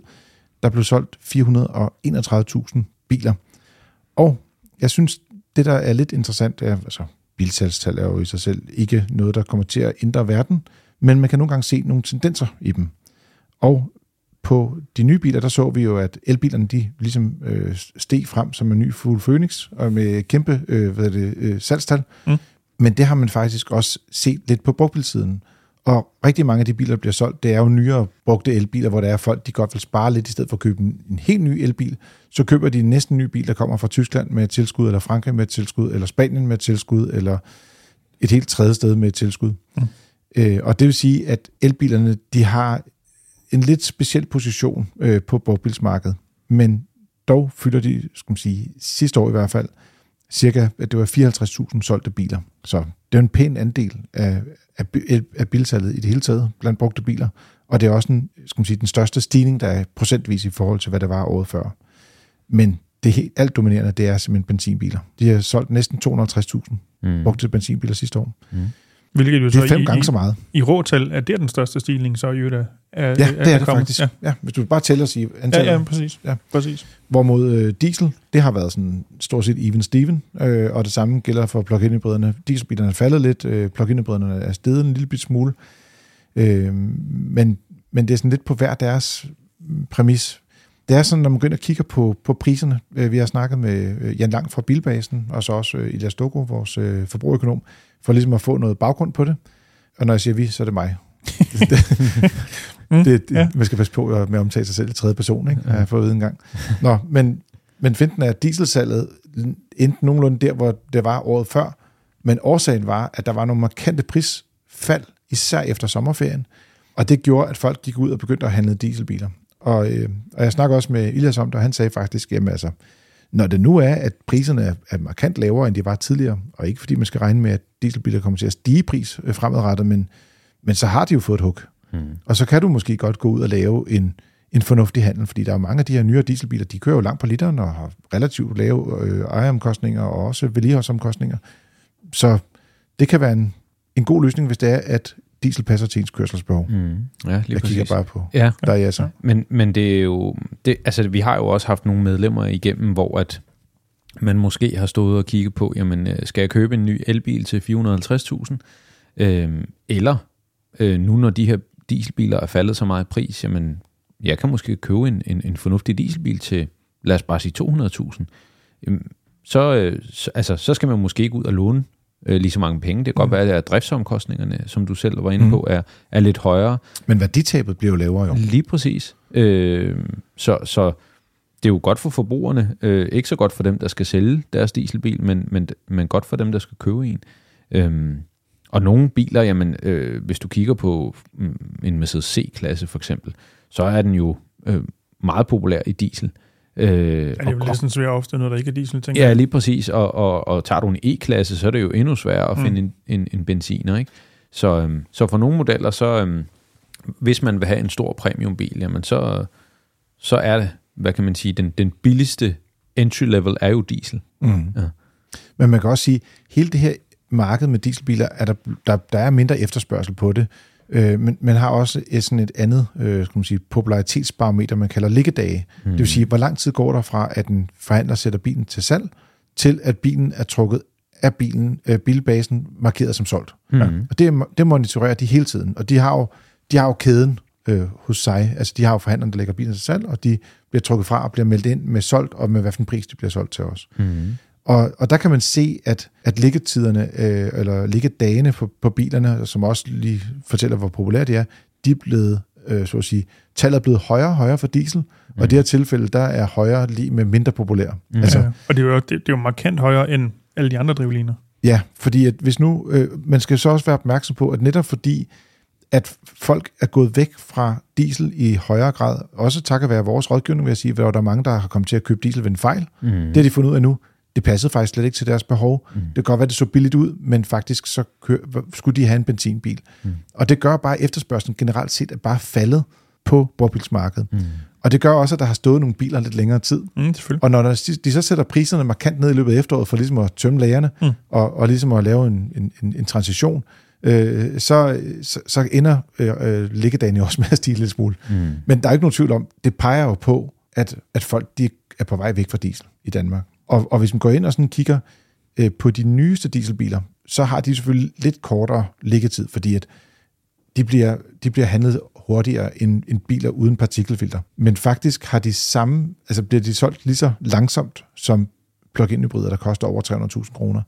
Der blev solgt 431.000 biler. Og jeg synes, det der er lidt interessant, er, altså bilsalgstal er jo i sig selv ikke noget, der kommer til at ændre verden, men man kan nogle gange se nogle tendenser i dem. Og på de nye biler, der så vi jo, at elbilerne, de ligesom øh, steg frem som en ny Full Phoenix, og med kæmpe øh, hvad er det, øh, salgstal. Mm. Men det har man faktisk også set lidt på brugtbilsiden. Og rigtig mange af de biler, der bliver solgt, det er jo nyere brugte elbiler, hvor der er folk, de godt vil spare lidt, i stedet for at købe en, en helt ny elbil. Så køber de næsten en ny bil, der kommer fra Tyskland med et tilskud, eller Frankrig med et tilskud, eller Spanien med et tilskud, eller et helt tredje sted med et tilskud. Mm. Øh, og det vil sige, at elbilerne, de har en lidt speciel position øh, på brugtbilsmarkedet, men dog fylder de, skal man sige, sidste år i hvert fald, cirka, det var 54.000 solgte biler. Så det er en pæn andel af, af, af bilsalget i det hele taget blandt brugte biler, og det er også en, skal man sige, den største stigning, der er procentvis i forhold til, hvad det var året før. Men det helt alt dominerende, det er simpelthen benzinbiler. De har solgt næsten 250.000 Mm. brugte benzinbiler sidste år. Hvilket jo Det så er fem i, gange i, så meget. i råtal, at det er den største stigning, så i øvrigt er, er, Ja, det er det kommet. faktisk. Ja. Ja, hvis du bare tæller og siger Ja, antallet. ja, præcis. Ja. Præcis. Hvorimod øh, diesel, det har været sådan stort set even steven, øh, og det samme gælder for plug-in hybriderne. Dieselbilerne er faldet lidt, øh, plug-in hybriderne er steget en lille bit smule, øh, men, men det er sådan lidt på hver deres præmis. Det er sådan, når man begynder at kigge på, på priserne, øh, vi har snakket med øh, Jan Lang fra Bilbasen, og så også øh, Elias Doko, vores forbrugerøkonom, for ligesom at få noget baggrund på det. Og når jeg siger vi, så er det mig. Mm, det, det, ja. ja. Man skal passe på med at omtale sig selv i tredje person, ikke? har jeg fået at vide en gang. Nå, men, men finden er, at dieselsalget endte nogenlunde der, hvor det var året før, men årsagen var, at der var nogle markante prisfald, især efter sommerferien, og det gjorde, at folk gik ud og begyndte at handle dieselbiler. Og, øh, og jeg snakker også med Ilias om det, og han sagde faktisk, jamen altså, når det nu er, at priserne er, er markant lavere, end de var tidligere, og ikke fordi man skal regne med, at dieselbiler kommer til at stige pris øh, fremadrettet, men, men så har de jo fået et hug. Mm. Og så kan du måske godt gå ud og lave en, en fornuftig handel, fordi der er mange af de her nyere dieselbiler, de kører jo langt på literen og har relativt lave øh, ejeromkostninger og også vedligeholdsomkostninger. Så det kan være en, en god løsning, hvis det er, at diesel passer til ens kørselsbehov. Mm. Ja, lige Jeg kigger præcis. bare på Ja, dig, altså. Men, men det er jo, det, altså vi har jo også haft nogle medlemmer igennem, hvor at man måske har stået og kigget på, jamen øh, skal jeg købe en ny elbil til 450.000? Øhm, eller øh, nu når de her dieselbiler er faldet så meget i pris, jamen jeg kan måske købe en, en, en fornuftig dieselbil til, lad os bare sige 200.000. Jamen, så, øh, så, altså, så skal man måske ikke ud og låne øh, lige så mange penge. Det kan godt Mm. være, at driftsomkostningerne, som du selv var inde Mm. på, er, er lidt højere. Men værditabet bliver jo lavere jo. Lige præcis. Øh, så, så det er jo godt for forbrugerne. Øh, ikke så godt for dem, der skal sælge deres dieselbil, men, men, men godt for dem, der skal købe en. Øh, og nogle biler, jamen, øh, hvis du kigger på mm, en Mercedes C-klasse for eksempel, så er den jo øh, meget populær i diesel. Øh, Ja, det er og- jo næsten svært ofte noget, der ikke er diesel, tænker Ja, lige præcis. Og, og, og tager du en E-klasse, så er det jo endnu sværere at Mm. finde en, en, en benziner. Ikke? Så, øhm, så for nogle modeller, så øhm, hvis man vil have en stor premiumbil, jamen så, så er det, hvad kan man sige, den, den billigste entry level er jo diesel. Mm. Ja. Men man kan også sige, hele det her marked med dieselbiler, er der, der, der er mindre efterspørgsel på det. Øh, men man har også et, sådan et andet øh, skal man sige, popularitetsbarometer, man kalder liggedage. Mm. Det vil sige, hvor lang tid går der fra, at en forhandler sætter bilen til salg, til at bilen er trukket af bilen, øh, bilbasen markeret som solgt. Mm. Og det, det monitorerer de hele tiden. Og de har jo, de har jo kæden øh, hos sig. Altså de har jo forhandlerne, der lægger bilen til salg, og de bliver trukket fra og bliver meldt ind med solgt, og med hvilken pris de bliver solgt til os. Mm. Og, og der kan man se, at, at liggetiderne, øh, eller liggedagene på, på bilerne, som også lige fortæller, hvor populære de er, de er blevet, øh, så at sige, tallet er blevet højere og højere for diesel, mm. og i det her tilfælde, der er højere lige med mindre populær. Mm. Altså, Ja, og det er, jo, det, det er jo markant højere end alle de andre drivliner. Ja, fordi at hvis nu, øh, man skal så også være opmærksom på, at netop fordi, at folk er gået væk fra diesel i højere grad, også takket være vores rådgivning, vil jeg sige, hvor der er mange, der har kommet til at købe diesel ved en fejl. Mm. Det har de fundet ud af nu. Det passede faktisk slet ikke til deres behov. Mm. Det kan godt være, det så billigt ud, men faktisk så kør, skulle de have en benzinbil. Mm. Og det gør bare, at efterspørgselen generelt set er bare faldet på brugbilsmarkedet. Mm. Og det gør også, at der har stået nogle biler lidt længere tid. Mm. Og når der, de så sætter priserne markant ned i løbet af efteråret for ligesom at tømme lagerne mm. og, og ligesom at lave en, en, en, en transition, øh, så, så, så ender øh, øh, liggedagen jo også med at stige lidt smule. Mm. Men der er ikke nogen tvivl om, det peger jo på, at, at folk de er på vej væk fra diesel i Danmark. Og, og hvis man går ind og sådan kigger øh, på de nyeste dieselbiler, så har de selvfølgelig lidt kortere liggetid, fordi at de bliver, de bliver handlet hurtigere end, end biler uden partikelfilter. Men faktisk har de samme, altså bliver de solgt lige så langsomt som plug-in hybrider, der koster over 300.000 kroner.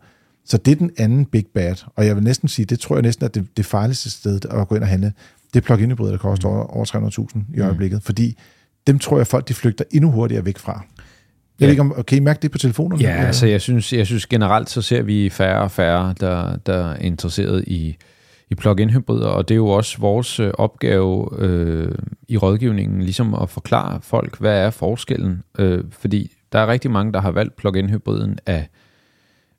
Så det er den anden big bad. Og jeg vil næsten sige, det tror jeg næsten er det, det farligste sted at gå ind og handle. Det er plug-in hybrider, der koster over, over 300.000 i øjeblikket. Mm. Fordi dem tror jeg, folk de flygter endnu hurtigere væk fra. Jeg Ja. ikke, om, kan I mærke det på telefonerne? Ja, altså jeg synes, jeg synes generelt, så ser vi færre og færre, der, der er interesseret i, i plug-in hybrider, og det er jo også vores øh, opgave øh, i rådgivningen, ligesom at forklare folk, hvad er forskellen, øh, fordi der er rigtig mange, der har valgt plug-in hybriden af,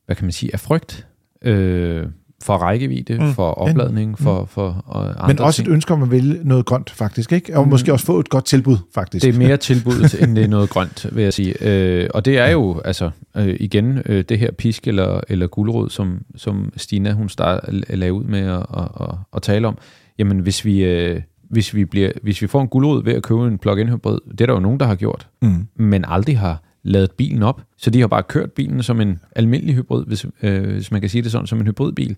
hvad kan man sige, af frygt, øh, for rækkevidde, Mm. mm. for opladning, for, for og andre Men også ting. et ønske om at vælge noget grønt, faktisk. Ikke? Og måske også få et godt tilbud, faktisk. Det er mere tilbud, end det er noget grønt, vil jeg sige. Øh, og det er jo, altså, øh, igen, øh, det her pisk eller, eller gulerod, som, som Stina, hun start, lagde ud med at, at, at, at tale om. Jamen, hvis vi, øh, hvis, vi bliver, hvis vi får en gulerod ved at købe en plug-in hybrid, det er der jo nogen, der har gjort, Mm. men aldrig har lavet bilen op. Så de har bare kørt bilen som en almindelig hybrid, hvis, øh, hvis man kan sige det sådan, som en hybridbil.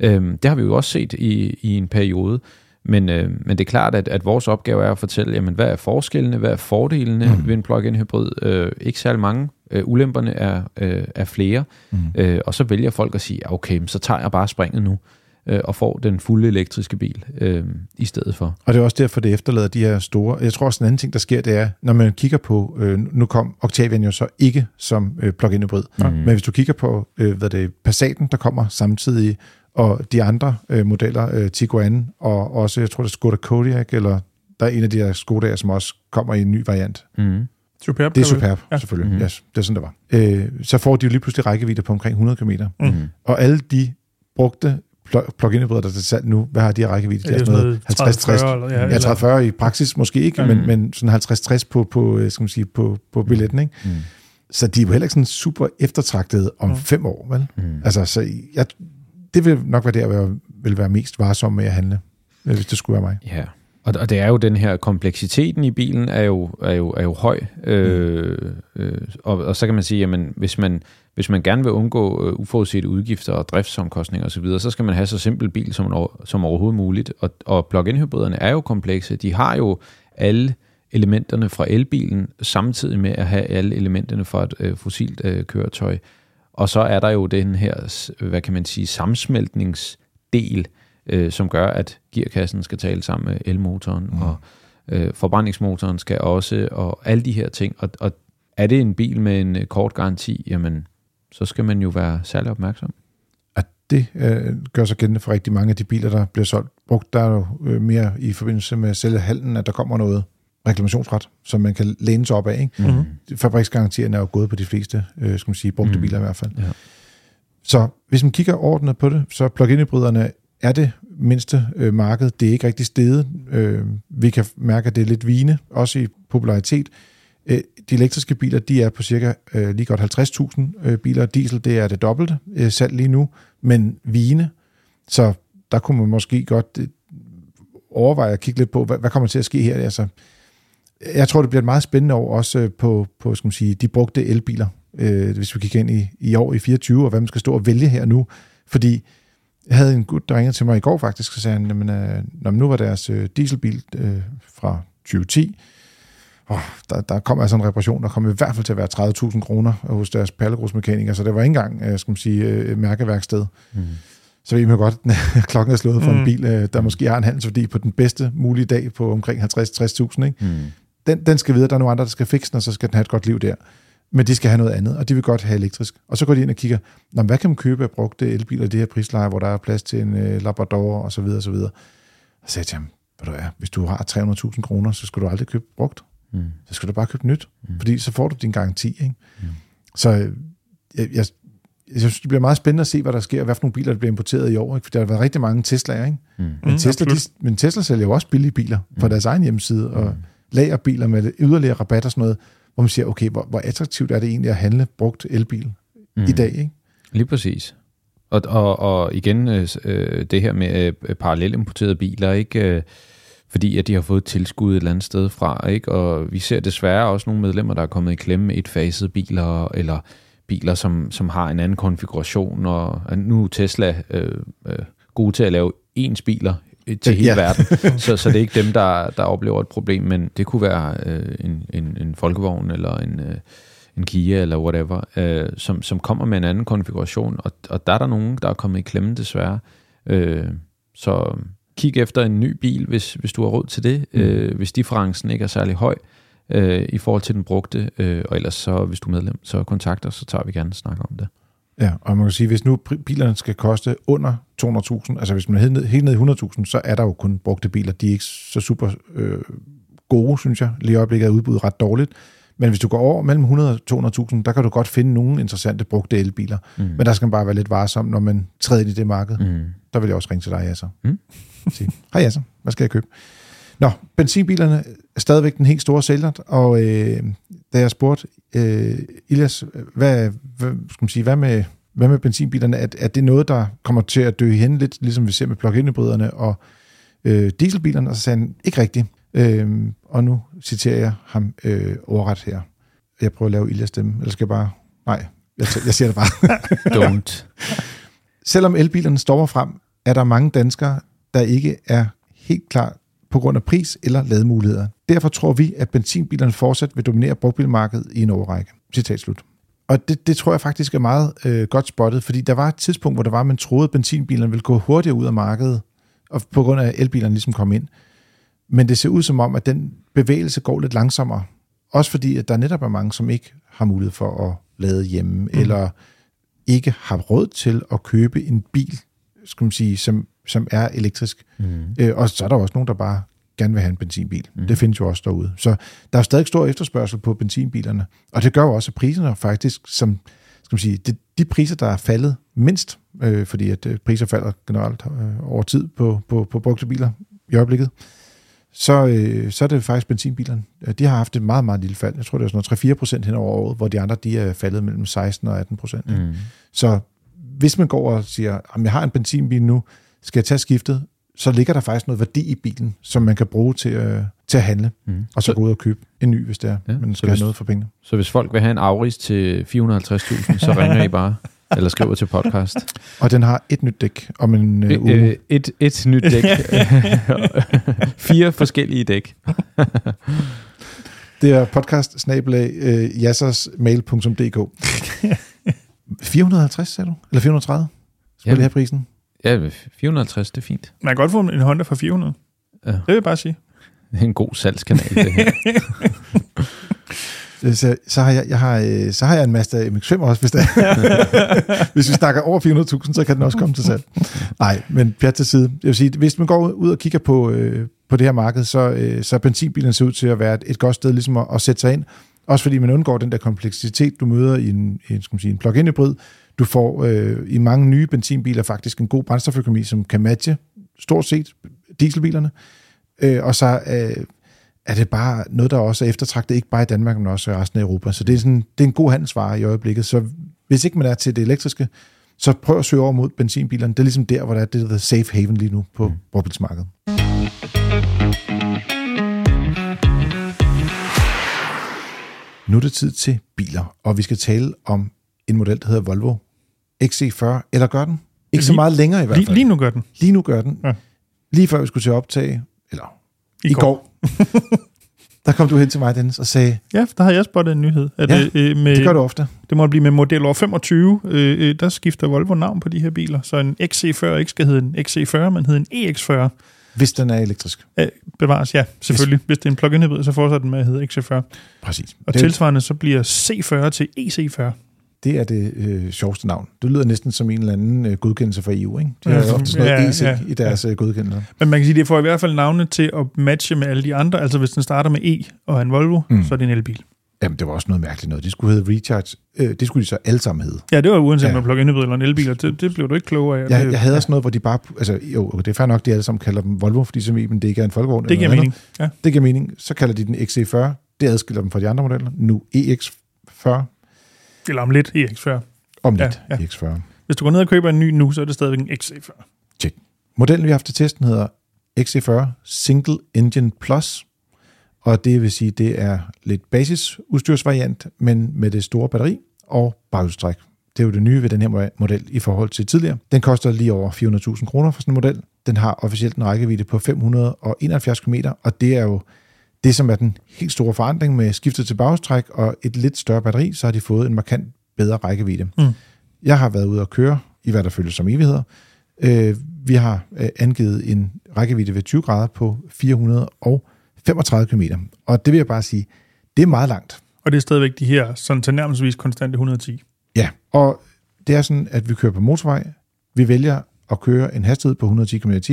Øhm, det har vi jo også set i, i en periode. Men, øh, men det er klart, at, at vores opgave er at fortælle, jamen, hvad er forskellene, hvad er fordelene mm. ved en plug-in hybrid. Øh, ikke særlig mange. Øh, ulemperne er, øh, er flere. Mm. Øh, og så vælger folk at sige, okay, så tager jeg bare springet nu øh, og får den fulde elektriske bil øh, i stedet for. Og det er også derfor, det efterlader de her store... Jeg tror også, en anden ting, der sker, det er, når man kigger på... Øh, nu kom Octavian jo så ikke som øh, plug-in hybrid. Mm. Men hvis du kigger på øh, hvad det er, Passaten, der kommer samtidig, og de andre øh, modeller, øh, Tiguan, og også, jeg tror, det er Skoda Kodiaq, eller der er en af de her Skoda'er, som også kommer i en ny variant. Mm. Superb. Det er superb, Ja. ja. selvfølgelig. Mhm. Mm. Yes, det er sådan, det var. Øh, så får de jo lige pludselig rækkevidde på omkring 100 km. Mm. Og alle de brugte pl- plug-in hybrider, der er salg nu, hvad har de her rækkevidde? Det er sådan noget 30-40 eller- ja, Ja, eller- 30-40 i praksis måske ikke, Mm. men, men sådan 50-60 på, på, øh, skal man sige, på, på billetten. Ikke? Mm. Så de er jo heller ikke sådan super eftertragtede om Mm. fem år, vel? Mm. Altså, så jeg, det vil nok være der, hvor jeg vil være mest varsom med at handle, øh, hvis det skulle være mig. Ja, og, og det er jo den her kompleksiteten i bilen er jo, er jo, er jo høj. Øh, øh, og, og så kan man sige, jamen hvis man, hvis man gerne vil undgå øh, uforudsete udgifter og driftsomkostninger osv., så, så skal man have så simpel bil som, som overhovedet muligt. Og, og plug-in hybriderne er jo komplekse. De har jo alle elementerne fra elbilen, samtidig med at have alle elementerne fra et øh, fossilt øh, køretøj. Og så er der jo den her, hvad kan man sige, sammensmeltningsdel, øh, som gør, at gearkassen skal tale sammen med elmotoren, mm. og øh, forbrændingsmotoren skal også, og alle de her ting. Og, og er det en bil med en øh, kort garanti, jamen, så skal man jo være særlig opmærksom. At det øh, gør sig gældende for rigtig mange af de biler, der bliver solgt. Brugt der er jo øh, mere i forbindelse med selve halen, at der kommer noget reklamationsret, som man kan læne sig op af. Ikke? Mm-hmm. Fabriksgarantierne er jo gået på de fleste, øh, skal man sige, brugte mm. biler i hvert fald. Ja. Så hvis man kigger ordnet på det, så plug-in hybriderne er det mindste øh, marked. Det er ikke rigtig stedet. Øh, vi kan mærke, at det er lidt vine, også i popularitet. Øh, de elektriske biler, de er på cirka øh, lige godt 50.000 øh, biler. Diesel, det er det dobbelte øh, salg lige nu, men vine. Så der kunne man måske godt øh, overveje at kigge lidt på, hvad, hvad kommer til at ske her? Altså, jeg tror, det bliver et meget spændende år også øh, på, på skal man sige, de brugte elbiler, øh, hvis vi kigger ind i, i år i 24, og hvad man skal stå og vælge her nu. Fordi jeg havde en gut, der ringede til mig i går faktisk, og sagde, at øh, når nu var deres øh, dieselbil øh, fra 2010, oh, der, der kom altså en reparation, der kom i hvert fald til at være 30.000 kroner hos deres pallegrusmekaniker, så det var ikke engang, øh, skal man sige, øh, mærkeværksted. Mm. Så ved man godt, at klokken er slået for mm. en bil, øh, der måske har en handelsværdi på den bedste mulige dag på omkring 50-60.000. Ikke? Mm. Den, den skal videre, der er nogle andre, der skal fikse den, og så skal den have et godt liv der. Men de skal have noget andet, og de vil godt have elektrisk. Og så går de ind og kigger, Nå, hvad kan man købe af brugte elbiler i det her prisleje, hvor der er plads til en øh, Labrador og så videre og så videre. Og så sagde jeg til ham, hvad du er, hvis du har 300.000 kroner, så skal du aldrig købe brugt. Mm. Så skal du bare købe nyt, mm. fordi så får du din garanti. Ikke? Mm. Så øh, jeg, jeg, jeg synes, det bliver meget spændende at se, hvad der sker, hvad for nogle biler, der bliver importeret i år. Ikke? For der har været rigtig mange Tesla'er, ikke? Mm. Men, mm, Tesla, de, men Tesla sælger jo også billige biler på mm. deres egen hjemmeside, og mm. lagerbiler med yderligere rabat og sådan noget, hvor man siger, okay, hvor, hvor attraktivt er det egentlig at handle brugt elbil mm. i dag, ikke? Lige præcis. Og, og, og igen, øh, øh det her med øh, parallelimporterede biler, ikke? Øh, fordi at de har fået tilskud et eller andet sted fra, ikke? Og vi ser desværre også nogle medlemmer, der er kommet i klemme et faset biler, eller biler, som, som har en anden konfiguration, og nu er Tesla øh, øh, gode til at lave ens biler til hele ja. verden, så, så det er ikke dem, der, der oplever et problem, men det kunne være øh, en, en, en folkevogn, eller en, øh, en Kia, eller whatever, øh, som, som kommer med en anden konfiguration, og, og der er der nogen, der er kommet i klemme desværre. Øh, så kig efter en ny bil, hvis, hvis du har råd til det, mm. øh, hvis differencen ikke er særlig høj, øh, i forhold til den brugte, øh, og ellers så, hvis du er medlem, så kontakt os, så tager vi gerne snak om det. Ja, og man kan sige, hvis nu bilerne skal koste under 200.000, altså hvis man er helt ned, helt ned i 100.000, så er der jo kun brugte biler. De er ikke så super øh, gode, synes jeg. Lige i øjeblikket er udbuddet ret dårligt. Men hvis du går over mellem 100 og 200.000, der kan du godt finde nogle interessante brugte elbiler. Mm. Men der skal man bare være lidt varsom, når man træder ind i det marked. Mm. Der vil jeg også ringe til dig, Jasser. Mm. Sige, hej Jasser, hvad skal jeg købe? Nå, benzinbilerne er stadigvæk den helt store sælger, og øh, da jeg spurgte øh, Ilias, hvad, hvad, skal man sige, hvad med, hvad med benzinbilerne? Er, er det noget, der kommer til at dø hen, lidt ligesom vi ser med plug-in hybriderne og øh, dieselbilerne? Og så sagde han, ikke rigtigt. Øh, og nu citerer jeg ham øh, overret her. Jeg prøver at lave Ilias stemme, eller skal jeg bare... Nej, jeg, jeg siger det bare. Don't. Selvom elbilerne står frem, er der mange danskere, der ikke er helt klar på grund af pris eller lademuligheder. Derfor tror vi, at benzinbilerne fortsat vil dominere brugtbilmarkedet i en overrække. Citat slut. Og det, det tror jeg faktisk er meget øh, godt spottet, fordi der var et tidspunkt, hvor der var, at man troede, at benzinbilerne ville gå hurtigere ud af markedet, og på grund af elbilerne ligesom kom ind. Men det ser ud som om, at den bevægelse går lidt langsommere. Også fordi, at der netop er mange, som ikke har mulighed for at lade hjemme, mm. eller ikke har råd til at købe en bil, skal man sige, som som er elektrisk. Mm. Øh, og så er der også nogen, der bare gerne vil have en benzinbil. Mm. Det findes jo også derude. Så der er stadig stor efterspørgsel på benzinbilerne. Og det gør jo også, at priserne faktisk, som skal man sige, det, de priser, der er faldet mindst, øh, fordi at øh, priser falder generelt øh, over tid på, på, på brugte biler i øjeblikket, så, øh, så er det faktisk benzinbilerne. De har haft et meget, meget lille fald. Jeg tror, det er sådan noget 3-4 procent hen over året, hvor de andre de er faldet mellem 16 og 18 procent. Mm. Så hvis man går og siger, at jeg har en benzinbil nu, skal jeg tage skiftet, så ligger der faktisk noget værdi i bilen, som man kan bruge til, øh, til at handle, mm. og så, så gå ud og købe en ny, hvis det er, ja, man skal hvis, have noget for pengene. Så hvis folk vil have en Auris til 450.000, så ringer I bare, eller skriver til podcast. Og den har et nyt dæk om en øh, uge. Øh, et, et nyt dæk. Fire forskellige dæk. Det er podcast øh, jassersmail.dk 450, sagde du? Eller 430? Skal ja. have prisen? Ja, 450, det er fint. Man kan godt få en Honda for 400. Ja. Det vil jeg bare sige. Det er en god salgskanal, det her. Så, så, har jeg, jeg har, øh, så har jeg en Mazda MX-5 også, hvis, det er. hvis vi snakker over 400.000, så kan den også komme til salg. Nej, men pjat til side. Jeg vil sige, hvis man går ud og kigger på, øh, på det her marked, så, øh, så benzinbilen ser ud til at være et, et godt sted ligesom at, at sætte sig ind. Også fordi man undgår den der kompleksitet, du møder i en, en, skal man sige, en plug-in hybrid. Du får øh, i mange nye benzinbiler faktisk en god brændstoføkonomi, som kan matche stort set dieselbilerne. Øh, og så øh, er det bare noget, der også er eftertragtet, ikke bare i Danmark, men også i resten af Europa. Så det er, sådan, det er en god handelsvare i øjeblikket. Så hvis ikke man er til det elektriske, så prøv at søge over mod benzinbilerne. Det er ligesom der, hvor der er det, der hedder safe haven lige nu på mm. brugtbilsmarkedet. Nu er det tid til biler, og vi skal tale om en model, der hedder Volvo XC40, eller gør den? Ikke så Lige- meget længere i hvert Lige, fald. lige nu gør den. Lige nu gør den. Ja. Lige før vi skulle til optage, eller I, i går, der kom du hen til mig, Dennis, og sagde, Ja, der har jeg spottet en nyhed. At, Ja, øh, øh, med, det gør du ofte. det må blive med model år 25. Øh, øh, der skifter Volvo navn på de her biler. Så en XC40 ikke skal hedde en XC40, men hedde en EX40. Hvis den er elektrisk. Øh, bevares, ja, selvfølgelig. Hvis det er en plug-in hybrid, så fortsætter den med at hedde XC40. Præcis. Og det, tilsvarende så bliver C40 til EC40. Det er det øh, sjoveste navn. Det lyder næsten som en eller anden øh, godkendelse fra EU, ikke? De har Ja, jo ofte sådan noget ja, EC ja, i deres øh, godkendelser. Men man kan sige, at det får i hvert fald navne til at matche med alle de andre. Altså hvis den starter med E og en Volvo, Mm. mm. så er det en elbil. Jamen, det var også noget mærkeligt noget. De skulle hedde Recharge. Øh, det skulle de så alle sammen hedde. Ja, det var uanset Ja. om man plug-in hybrid eller en elbil, det, det blev du ikke klogere af. Jeg, det, jeg havde også noget, hvor de bare... Altså, jo, det er fair nok, de alle sammen kalder dem Volvo, fordi som dem, det ikke er en folkevogn. det giver mening. Ja. Det giver mening. Så kalder de den XC40. Det adskiller dem fra de andre modeller. Nu EX40. Eller om lidt EX40. Om Ja, lidt ja. EX40. Hvis du går ned og køber en ny nu, så er det stadigvæk en XC40. Modellen, vi har haft til testen, hedder XC40 Single Engine Plus, og det vil sige, det er lidt basisudstyrsvariant, men med det store batteri og baghjulstræk. Det er jo det nye ved den her model i forhold til tidligere. Den koster lige over 400.000 kroner for sådan en model. Den har officielt en rækkevidde på 571 km, og det er jo det, som er den helt store forandring med skiftet til baghjulstræk og et lidt større batteri, så har de fået en markant bedre rækkevidde. Mm. Jeg har været ude og køre i hvad der føles som evigheder, Øh, vi har øh, angivet en rækkevidde ved 20 grader på 435 km. Og det vil jeg bare sige, det er meget langt. Og det er stadigvæk de her sådan tilnærmelsesvis konstante 110. Ja, og det er sådan, at vi kører på motorvej. Vi vælger at køre en hastighed på 110 km t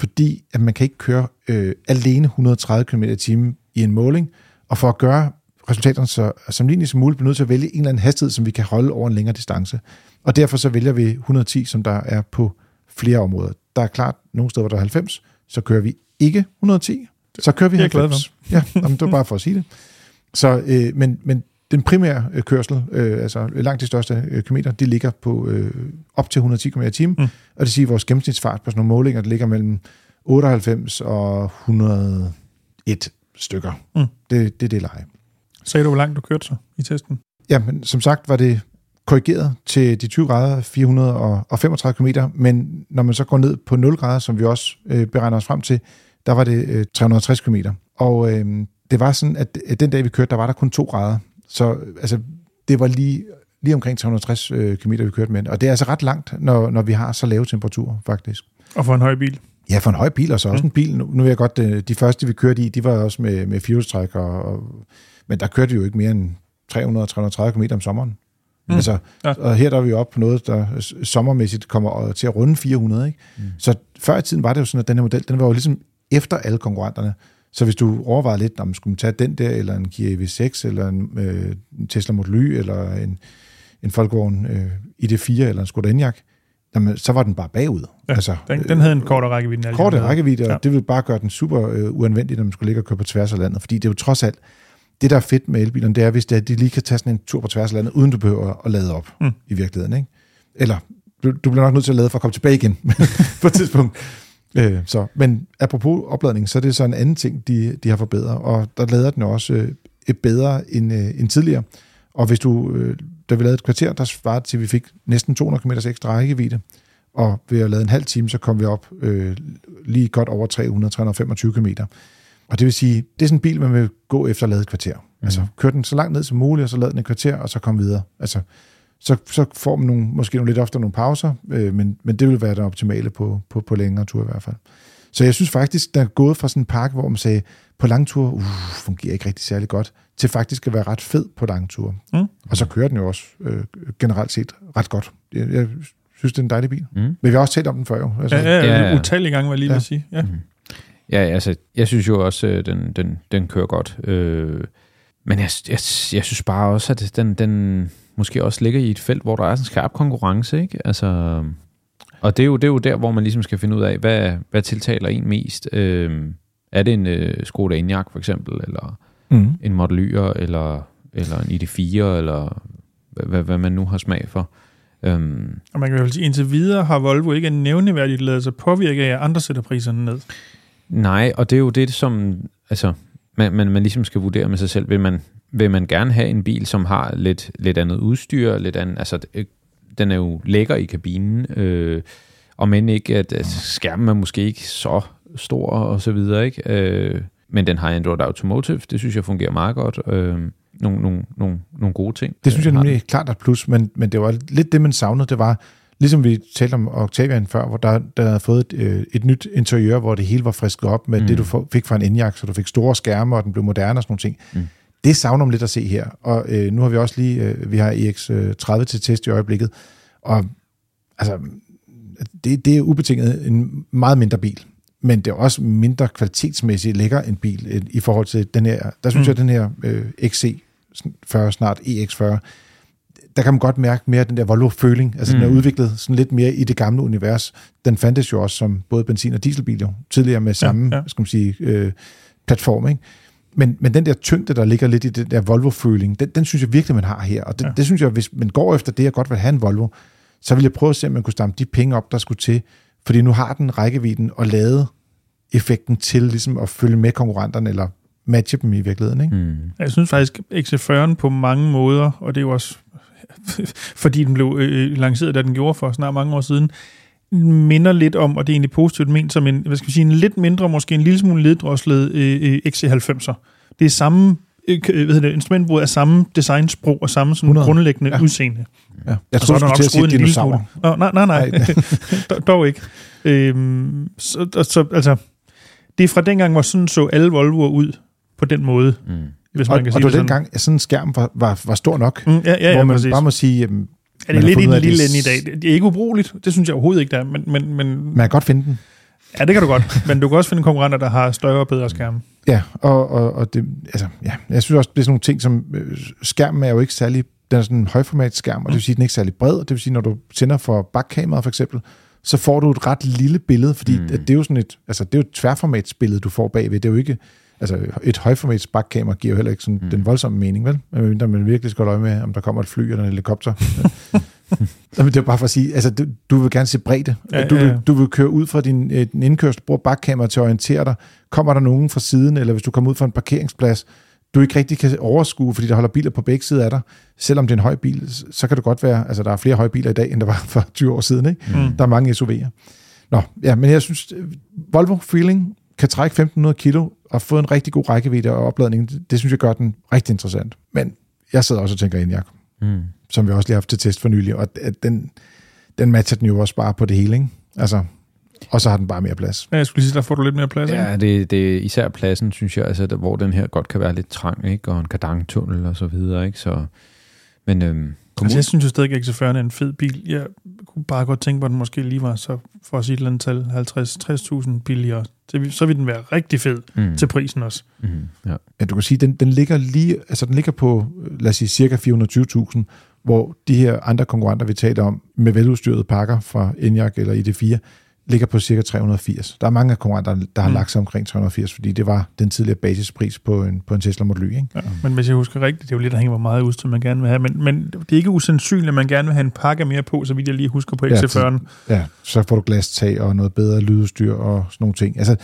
fordi at man kan ikke køre øh, alene 130 km t i en måling. Og for at gøre resultaterne så sammenlignelige som muligt, bliver nødt til at vælge en eller anden hastighed, som vi kan holde over en længere distance. Og derfor så vælger vi 110, som der er på flere områder. Der er klart nogle steder, hvor der er 90, så kører vi ikke 110, så kører vi Det er jeg glad 90. Ja, jamen, det var bare for at sige det. Så, øh, men, men den primære øh, kørsel, øh, altså langt de største øh, kilometer, de ligger på øh, op til 110 km i timen, Mm. og det siger, at vores gennemsnitsfart på sådan nogle målinger, det ligger mellem 98 og 101 stykker. Mm. Det, det er det leje. Sagde du, hvor langt du kørte så i testen? Ja, men som sagt var det korrigeret til de 20 grader, 435 km, men når man så går ned på 0 grader, som vi også øh, beregner os frem til, der var det øh, 360 km. Og øh, det var sådan, at at den dag vi kørte, der var der kun 2 grader. Så altså, det var lige, lige omkring 360 øh, km, vi kørte med. Og det er altså ret langt, når, når vi har så lave temperaturer, faktisk. Og for en høj bil? Ja, for en høj bil, og så også Mm. en bil. Nu, nu er jeg godt, øh, de første vi kørte i, de var også med, med firehjulstræk, og, og, men der kørte vi jo ikke mere end 300-330 km om sommeren. Mm. Altså, Ja. Og her der er vi oppe på noget, der sommermæssigt kommer til at runde 400. Ikke? Mm. Så før i tiden var det jo sådan, at den her model, den var jo ligesom efter alle konkurrenterne. Så hvis du overvejede lidt, om man skulle tage den der, eller en Kia EV6, eller en, øh, en Tesla Model Y, eller en, en Volkswagen øh, ID4, eller en Skoda Enyaq, jamen, så var den bare bagud. Ja, altså, Den, den havde en kortere rækkevidde end alle de korte andre. rækkevidde, og Ja. det vil bare gøre den super øh, uanvendelig, når man skulle ligge og køre på tværs af landet. Fordi det er jo trods alt, det der er fedt med elbilerne, det er, hvis det er, at de lige kan tage sådan en tur på tværs af landet, uden du behøver at lade op mm. i virkeligheden. Ikke? Eller du, du bliver nok nødt til at lade for at komme tilbage igen på et tidspunkt. Øh, så. Men apropos opladning, så er det så en anden ting, de, de har forbedret, og der lader den også øh, et bedre end, øh, end tidligere. Og hvis du, øh, da vi lavede et kvarter, der svarede til, at vi fik næsten 200 km ekstra rækkevidde, og ved at lade en halv time, så kom vi op øh, lige godt over 300-325 km. Og det vil sige, det er sådan en bil, man vil gå efter at lade et kvarter. Mm. Altså kør den så langt ned som muligt, og så lad den et kvarter, og så kom videre. Altså, så, så får man nogle, måske nogle lidt ofte nogle pauser, øh, men, men det vil være det optimale på, på, på længere tur i hvert fald. Så jeg synes faktisk, der er gået fra sådan en park, hvor man sagde, på langtur, uh, fungerer ikke rigtig særlig godt, til faktisk at være ret fed på langtur. Mm. Og så kører den jo også øh, generelt set ret godt. Jeg, jeg synes, det er en dejlig bil. Mm. Men vi har også talt om den før jo. Altså, ja, ja, ja, ja. utallige gange, var jeg lige ja. vil sige. Ja. Mm. Ja, altså, jeg synes jo også, at den, den, den kører godt. Øh, men jeg, jeg, jeg synes bare også, at den, den måske også ligger i et felt, hvor der er sådan en skarp konkurrence, ikke? Altså, og det er, jo, det er jo der, hvor man ligesom skal finde ud af, hvad, hvad tiltaler en mest. Øh, er det en øh, Skoda Enyaq for eksempel, eller mm. en Model Y, eller, eller en ID4, eller hvad, hvad man nu har smag for. Øhm. Og man kan vel sige, indtil videre har Volvo ikke nævneværdigt lavet sig påvirke af, at andre sætter priserne ned. Nej, og det er jo det, som altså, man, man, man ligesom skal vurdere med sig selv. Vil man, vil man gerne have en bil, som har lidt, lidt andet udstyr, lidt andet, altså, den er jo lækker i kabinen, øh, og men ikke, at, at skærmen er måske ikke så stor og så videre, ikke? Øh, men den har Android Automotive, det synes jeg fungerer meget godt. Øh, nogle, nogle, nogle, nogle gode ting. Det synes jeg nemlig er klart et plus, men, men det var lidt det, man savnede, det var, ligesom vi talte om Octavian før, hvor der, der havde fået et, øh, et nyt interiør, hvor det hele var frisket op med mm. det, du fik fra en Enyaq, så du fik store skærme, og den blev moderne og sådan nogle ting. Mm. Det savner man lidt at se her. Og øh, nu har vi også lige, øh, vi har EX30 øh, til test i øjeblikket, og altså, det, det er ubetinget en meget mindre bil men det er også mindre kvalitetsmæssigt lækker en bil i forhold til den her. Der synes mm. jeg, at den her øh, XC40, snart EX40, der kan man godt mærke mere den der Volvo-føling. Altså, mm. den er mm. udviklet sådan lidt mere i det gamle univers. Den fandtes jo også som både benzin- og dieselbil jo, tidligere med samme, ja, ja. skal man sige, øh, platform, ikke? Men, men den der tyngde, der ligger lidt i den der Volvo-føling, den, den synes jeg virkelig, man har her. Og det, ja. det synes jeg, hvis man går efter det, jeg godt vil have en Volvo, så vil jeg prøve at se, om man kunne stamme de penge op, der skulle til, fordi nu har den rækkevidden og lade effekten til ligesom at følge med konkurrenterne, eller matche dem i virkeligheden. Ikke? Mm. Jeg synes faktisk, XC40'en på mange måder, og det er jo også fordi den blev øh, lanceret, da den gjorde for snart mange år siden, minder lidt om, og det er egentlig positivt ment, som en, hvad skal vi sige, en lidt mindre, måske en lille smule leddroslet øh, XC90'er. Det er samme øh, hvad det, instrumentbrud er samme designsprog og samme sådan grundlæggende ja. udseende. Ja. Jeg tror, du skulle til at sige dinosaurer. Oh, nej, nej, nej. Dog ikke. Øhm, så, så, altså, det er fra dengang, hvor sådan så alle Volvoer ud på den måde. Mm. Hvis man og, kan sige og det var dengang, at sådan en skærm var, var, var stor nok, mm, ja, ja, ja, hvor man præcis. bare må sige, jamen, er det lidt i den lille ende i dag? Det er ikke ubrugeligt, det synes jeg overhovedet ikke, der er, men, men, men... Man kan godt finde den. Ja, det kan du godt, men du kan også finde konkurrenter, der har større og bedre skærme. Ja, og, og, og det, altså, ja, jeg synes også, det er sådan nogle ting, som øh, skærmen er jo ikke særlig, den er sådan en højformat skærm, og det vil sige, at den er ikke særlig bred, og det vil sige, når du tænder for bakkameraet for eksempel, så får du et ret lille billede, fordi mm. det er jo sådan et, altså det er jo et tværformatsbillede, du får bagved. Det er jo ikke, altså et højformats bakkamera giver jo heller ikke sådan mm. den voldsomme mening, vel? Men man virkelig skal øje med, om der kommer et fly eller en helikopter. det er bare for at sige, altså du, du vil gerne se bredde. Ja, du, vil, ja. du vil køre ud fra din, din indkørsel, bruge bakkamera til at orientere dig. Kommer der nogen fra siden, eller hvis du kommer ud fra en parkeringsplads, du ikke rigtig kan overskue, fordi der holder biler på begge sider af dig. Selvom det er en høj bil, så kan det godt være, altså der er flere høje biler i dag, end der var for 20 år siden. Ikke? Mm. Der er mange SUV'er. Nå, ja, men jeg synes, Volvo Feeling kan trække 1500 kilo og få en rigtig god rækkevidde og opladning. Det, det synes jeg gør den rigtig interessant. Men jeg sidder også og tænker ind, Jacob, mm. som vi også lige har haft til test for nylig, og den, den matcher den jo også bare på det hele. Ikke? Altså, og så har den bare mere plads. Ja, jeg skulle sige, der får du lidt mere plads, Ja, det, det er især pladsen, synes jeg, altså, der, hvor den her godt kan være lidt trang, ikke? og en kardangtunnel og så videre. Ikke? Så, men, øhm, altså, jeg synes jo stadig, at X40 er en fed bil. Jeg kunne bare godt tænke på, at den måske lige var, så for at sige et eller andet tal, 50-60.000 billigere. Så vil den være rigtig fed mm. til prisen også. Mm, ja. ja, du kan sige, den, den ligger lige, altså den ligger på, lad os sige, cirka 420.000, hvor de her andre konkurrenter, vi taler om, med veludstyrede pakker fra Enyaq eller ID4, ligger på cirka 380. Der er mange af konkurrenter, der har mm. lagt sig omkring 380, fordi det var den tidligere basispris på en, på en Tesla Model Y. Ikke? Ja, men hvis jeg husker rigtigt, det er jo lidt, der hænger hvor meget udstyr, man gerne vil have, men, men det er ikke usandsynligt, at man gerne vil have en pakke mere på, så vidt jeg lige husker på XC40'en. Ja, ja, så får du glastag og noget bedre lydudstyr og sådan nogle ting. Altså,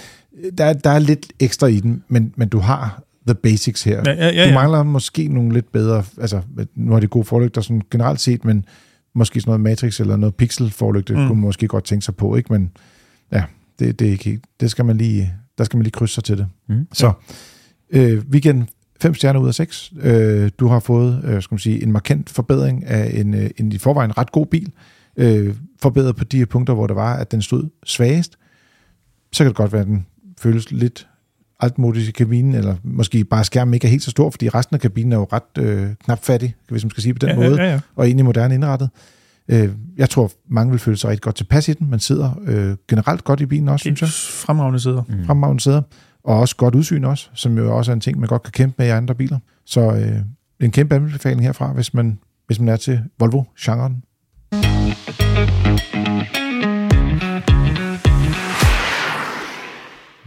der, der er lidt ekstra i den, men, men du har the basics her. Ja, ja, ja, ja. Du mangler måske nogle lidt bedre, altså nu har de gode forlygter sådan generelt set, men måske sådan noget Matrix eller noget pixel forlygte, mm. kunne man måske godt tænke sig på, ikke? Men ja, det, det er ikke helt, det skal man lige, der skal man lige krydse sig til det. Mm. Så øh, den fem stjerner ud af seks. Øh, du har fået øh, skal man sige, en markant forbedring af en, øh, en i forvejen ret god bil. Øh, forbedret på de punkter, hvor det var, at den stod svagest. Så kan det godt være, at den føles lidt altmodisk i kabinen, eller måske bare skærmen ikke er helt så stor, fordi resten af kabinen er jo ret øh, knap fattig, hvis man skal sige på den ja, måde, Ja, ja. og egentlig moderne indrettet. Øh, jeg tror, mange vil føle sig rigtig godt tilpas i den. Man sidder øh, generelt godt i bilen også, synes jeg. Fremragende sider. Mm. Fremragende sæder. Og også godt udsyn også, som jo også er en ting, man godt kan kæmpe med i andre biler. Så øh, en kæmpe anbefaling herfra, hvis man, hvis man er til Volvo-genren.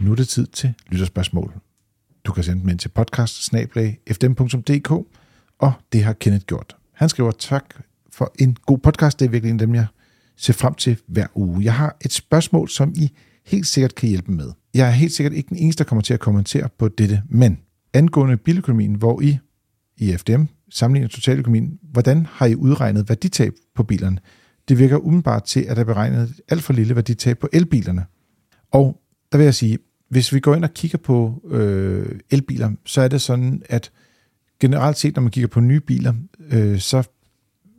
Nu er det tid til lytterspørgsmål. Du kan sende dem ind til podcast og det har Kenneth gjort. Han skriver tak for en god podcast. Det er virkelig en af dem, jeg ser frem til hver uge. Jeg har et spørgsmål, som I helt sikkert kan hjælpe med. Jeg er helt sikkert ikke den eneste, der kommer til at kommentere på dette, men angående biløkonomien, hvor I i FDM sammenligner totaløkonomien, hvordan har I udregnet værditab på bilerne? Det virker umiddelbart til, at der er beregnet et alt for lille værditab på elbilerne. Og der vil jeg sige, hvis vi går ind og kigger på øh, elbiler, så er det sådan, at generelt set, når man kigger på nye biler, øh, så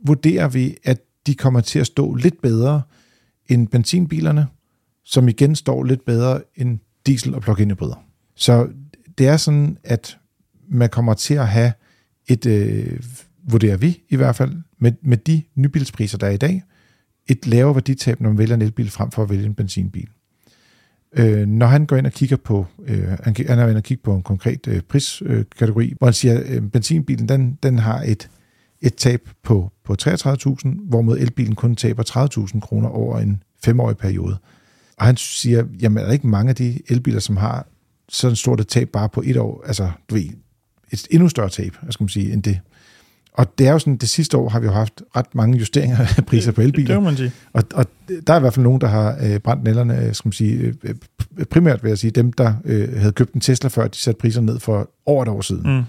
vurderer vi, at de kommer til at stå lidt bedre end benzinbilerne, som igen står lidt bedre end diesel- og plug-in hybrider. Så det er sådan, at man kommer til at have et, øh, vurderer vi i hvert fald, med, med de nybilspriser, der er i dag, et lavere værditab, når man vælger en elbil frem for at vælge en benzinbil. Øh, når han går ind og kigger på, øh, han, han er inde og kigger på en konkret øh, priskategori, øh, hvor han siger, at øh, benzinbilen den, den har et, et tab på, på 33.000, hvorimod elbilen kun taber 30.000 kroner over en femårig periode. Og han siger, jamen er der ikke mange af de elbiler, som har sådan stort et tab bare på et år, altså du ved, et endnu større tab, skal man sige, end det. Og det er jo sådan, det sidste år har vi jo haft ret mange justeringer af priser på elbiler. Det må man sige. Og, og der er i hvert fald nogen, der har øh, brændt nælderne, øh, skal man sige, øh, primært vil jeg sige, dem, der øh, havde købt en Tesla før, de satte priserne ned for over et år siden. Mm.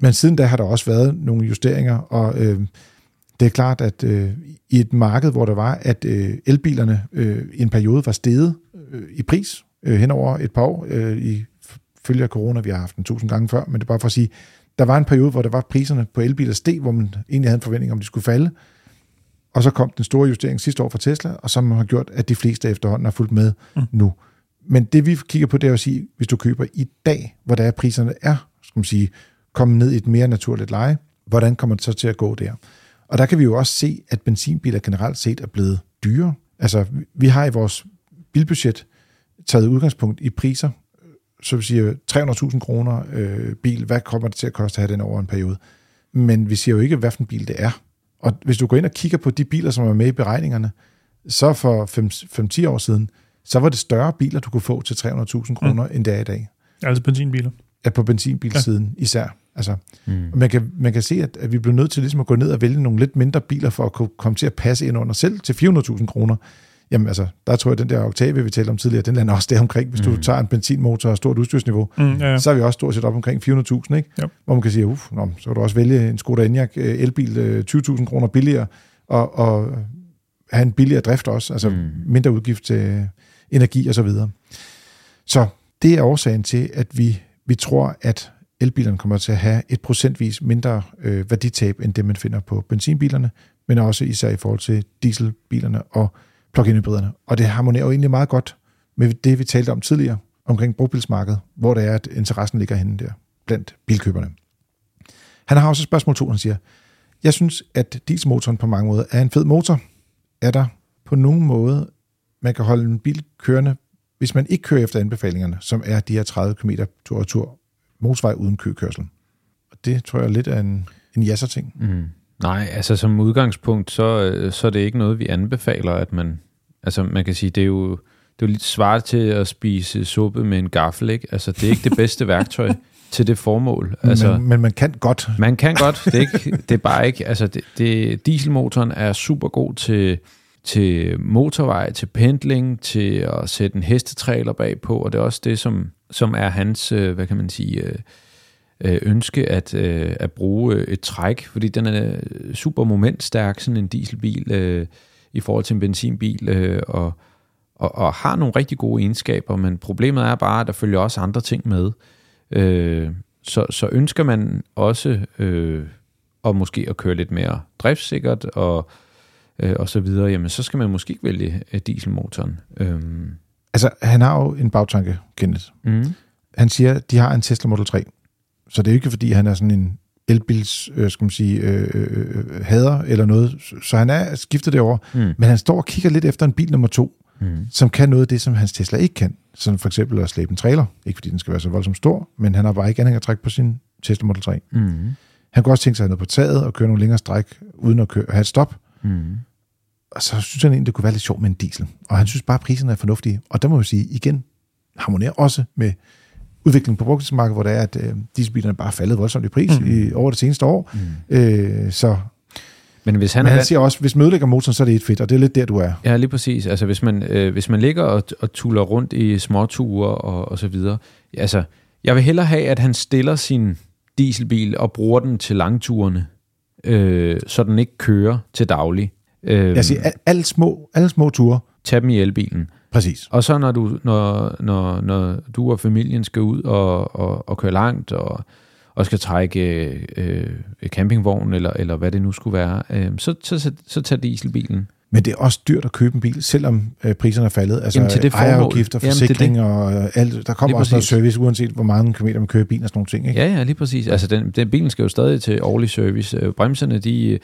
Men siden da har der også været nogle justeringer, og øh, det er klart, at øh, i et marked, hvor der var, at øh, elbilerne øh, i en periode var steget øh, i pris øh, hen over et par år, øh, i følge af corona, vi har haft den tusind gange før, men det er bare for at sige, der var en periode, hvor der var priserne på elbiler steg, hvor man egentlig havde en forventning om, de skulle falde. Og så kom den store justering sidste år fra Tesla, og som har gjort, at de fleste efterhånden har fulgt med mm. nu. Men det vi kigger på, det er at sige, hvis du køber i dag, hvor der er priserne er, skal man sige, kommet ned i et mere naturligt leje, hvordan kommer det så til at gå der? Og der kan vi jo også se, at benzinbiler generelt set er blevet dyre. Altså, vi har i vores bilbudget taget udgangspunkt i priser, så vi siger 300.000 kroner øh, bil, hvad kommer det til at koste at have den over en periode? Men vi siger jo ikke, hvad for en bil det er. Og hvis du går ind og kigger på de biler, som er med i beregningerne, så for 5-10 år siden, så var det større biler, du kunne få til 300.000 kroner, mm. end det er i dag. Altså benzinbiler. Ja, på benzinbilsiden ja. især. Altså, mm. man, kan, man kan se, at, at vi bliver nødt til ligesom at gå ned og vælge nogle lidt mindre biler, for at kunne komme til at passe ind under selv til 400.000 kroner. Jamen altså, der tror jeg, den der Octavia, vi talte om tidligere, den lander også der omkring. Hvis mm. du tager en benzinmotor og stort udstyrsniveau, mm, ja, ja. så er vi også stort set op omkring 400.000, ikke? Yep. Hvor man kan sige, uff, nå, så kan du også vælge en Skoda Enyaq elbil 20.000 kroner billigere, og, og have en billigere drift også, altså mm. mindre udgift til energi og så videre. Så det er årsagen til, at vi, vi tror, at elbilerne kommer til at have et procentvis mindre øh, værditab, end det man finder på benzinbilerne, men også især i forhold til dieselbilerne og plug-in hybriderne. Og det harmonerer jo egentlig meget godt med det, vi talte om tidligere, omkring brugbilsmarkedet, hvor det er, at interessen ligger henne der, blandt bilkøberne. Han har også spørgsmål to, han siger, jeg synes, at dieselmotoren på mange måder er en fed motor. Er der på nogen måde, man kan holde en bil kørende, hvis man ikke kører efter anbefalingerne, som er de her 30 km tur og tur motorvej uden køkørsel? Og det tror jeg er lidt af en, en jasser-ting. Mm. Nej, altså som udgangspunkt, så, så er det ikke noget, vi anbefaler, at man, altså man kan sige, det er jo, det er jo lidt svaret til at spise suppe med en gaffel, ikke? Altså det er ikke det bedste værktøj til det formål. Altså, men, men man kan godt. Man kan godt, det er, ikke, det er bare ikke, altså det, det, dieselmotoren er super god til, til motorvej, til pendling, til at sætte en hestetræler bagpå, og det er også det, som, som er hans, hvad kan man sige, ønske at, at bruge et træk, fordi den er super momentstærk, sådan en dieselbil, i forhold til en benzinbil, og, og, og har nogle rigtig gode egenskaber, men problemet er bare, at der følger også andre ting med. Øh, så, så ønsker man også øh, og måske at køre lidt mere driftssikkert og, øh, og så videre, jamen så skal man måske ikke vælge øh, dieselmotoren. Øhm. Altså, han har jo en bagtanke, Kenneth. Mm. Han siger, de har en Tesla Model 3. Så det er ikke, fordi han er sådan en elbils, øh, skal man sige, øh, øh, hader eller noget. Så han er skiftet det over. Mm. Men han står og kigger lidt efter en bil nummer to, Mm. som kan noget af det, som hans Tesla ikke kan. Som for eksempel at slæbe en trailer. Ikke fordi den skal være så voldsomt stor, men han har bare ikke anhængertræk på sin Tesla Model 3. Mm. Han kunne også tænke sig at have noget på taget og køre nogle længere stræk, uden at køre, have et stop. Mm. Og så synes han egentlig, det kunne være lidt sjovt med en diesel. Og han synes bare, at priserne er fornuftige. Og der må jeg sige, igen, harmonerer også med udviklingen på brugtidsmarkedet, hvor det er, at øh, dieselbilerne bare er faldet voldsomt i pris mm. i, over det seneste år. Mm. Øh, så, Men hvis han, men han siger også, hvis man ødelægger motoren, så er det et fedt, og det er lidt der, du er. Ja, lige præcis. Altså, hvis man, øh, hvis man ligger og, og tuller rundt i småture og, og så videre. Altså, jeg vil hellere have, at han stiller sin dieselbil og bruger den til langturene, øh, så den ikke kører til daglig. Øh, Jeg siger, al- alle små, alle små ture, tag dem i elbilen. Præcis. Og så når du, når, når, når du og familien skal ud og, og, og køre langt og, og skal trække øh, campingvogn eller, eller hvad det nu skulle være, øh, så, så, så, så tag dieselbilen. Men det er også dyrt at købe en bil, selvom øh, priserne er faldet. Altså Jamen, til det formål. ejerafgifter, Jamen, det forsikring og øh, alt. Der kommer Lige også noget præcis. service, uanset hvor mange kilometer man kører bilen og sådan nogle ting. Ikke? Ja, ja, lige præcis. Altså, den, den bilen skal jo stadig til årlig service. Øh, Bremserne, de,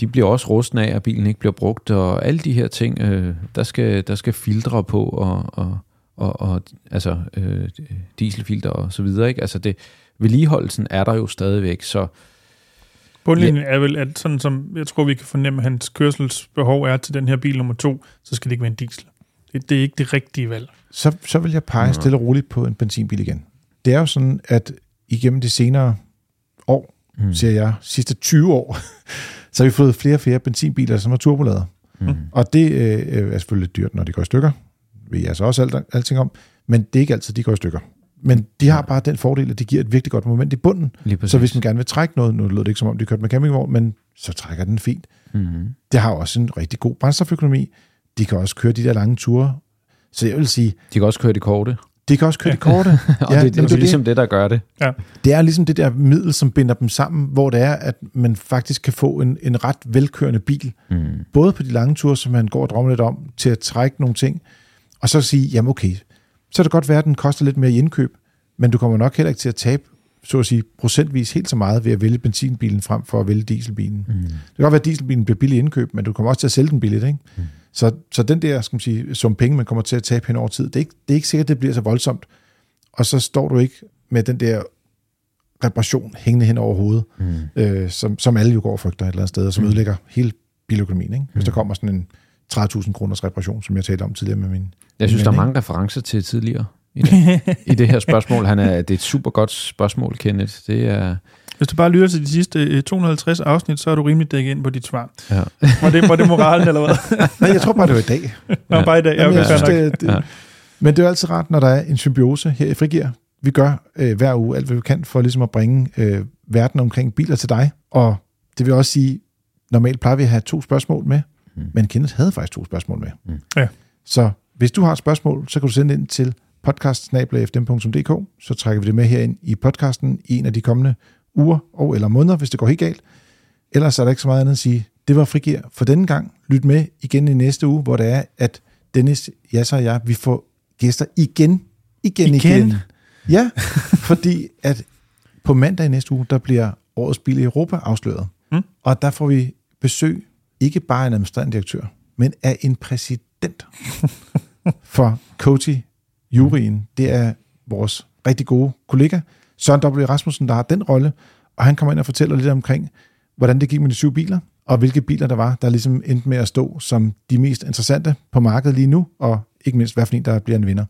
de bliver også rustne af, at bilen ikke bliver brugt, og alle de her ting, øh, der, skal, der skal filtre på, og, og, og, og altså øh, dieselfilter og så videre. Ikke? Altså, det, vedligeholdelsen er der jo stadigvæk, så Bundlinjen er vel, at sådan som jeg tror, vi kan fornemme, at hans kørselsbehov er til den her bil nummer to, så skal det ikke være en diesel. Det, det er ikke det rigtige valg. så, så vil jeg pege stille og roligt på en benzinbil igen. Det er jo sådan, at igennem de senere år, mm. siger jeg, sidste 20 år, så har vi fået flere og flere benzinbiler, som er turbolader. mm, Og det øh, er selvfølgelig lidt dyrt, når de går i stykker. Ved jeg altså også alt, alting om. Men det er ikke altid, de går i stykker. Men de har bare den fordel, at de giver et virkelig godt moment i bunden. Så hvis man gerne vil trække noget, nu lød det ikke som om, de kørte med campingvogn, men så trækker den fint. mm, Det har også en rigtig god brændstoføkonomi. De kan også køre de der lange ture. Så jeg vil sige, de kan også køre de korte, de kan også køre de korte. og Ja, det, det, men det er ligesom det, der gør det. Det er ligesom det der middel, som binder dem sammen, hvor det er, at man faktisk kan få en, en ret velkørende bil, Mm, både på de lange ture, som man går og drømmer lidt om, til at trække nogle ting, og så sige, jamen okay, så kan det godt være, at den koster lidt mere i indkøb, men du kommer nok heller ikke til at tabe, så at sige, procentvis helt så meget ved at vælge benzinbilen frem for at vælge dieselbilen. mm, Det kan godt være, at dieselbilen bliver billig i indkøb, men du kommer også til at sælge den billigt, ikke? Mm. Så, så den der, skal man sige, som penge, man kommer til at tabe hen over tid, det er, ikke, det er ikke sikkert, det bliver så voldsomt. Og så står du ikke med den der reparation hængende hen over hovedet, mm. øh, som, som alle jo går og frygter et eller andet sted, og som Mm. ødelægger hele biløkonomien. Ikke? Hvis Mm. der kommer sådan en 30.000 kroners reparation, som jeg talte om tidligere med min... Jeg synes, min der er mange referencer til tidligere i det, i det her spørgsmål. Han er, det er et super godt spørgsmål, Kenneth. Det er... Hvis du bare lytter til de sidste øh, 250 afsnit, så er du rimelig dækket ind på dit svar. Ja. Var det, var det moralen, eller hvad? Nej, jeg tror bare, det var i dag. Nå, Ja. bare i dag. Ja, Jamen, okay, jeg synes, det, det, Ja. Men det er jo altid rart, når der er en symbiose her i Frigir. Vi gør øh, hver uge alt, hvad vi kan for ligesom at bringe øh, verden omkring biler til dig. Og det vil også sige, normalt plejer vi at have to spørgsmål med, Mm. men Kenneth havde faktisk to spørgsmål med. Mm. Ja. Så hvis du har et spørgsmål, så kan du sende ind til podcast.fdm.dk, så trækker vi det med herind i podcasten i en af de kommende uger og eller måneder, hvis det går helt galt. Ellers er der ikke så meget andet at sige. Det var Frigir for denne gang. Lyt med igen i næste uge, hvor det er, at Dennis, Jasser og jeg, vi får gæster igen, igen, igen. Igen? Ja, fordi at på mandag i næste uge, der bliver årets bil i Europa afsløret. Mm. Og der får vi besøg, ikke bare af en administrerende direktør, men af en præsident for Coty juryen. Det er vores rigtig gode kollega, Søren W. Rasmussen, der har den rolle, og han kommer ind og fortæller lidt omkring, hvordan det gik med de syv biler, og hvilke biler der var, der ligesom endte med at stå som de mest interessante på markedet lige nu, og ikke mindst, hvad for en, der bliver en vinder.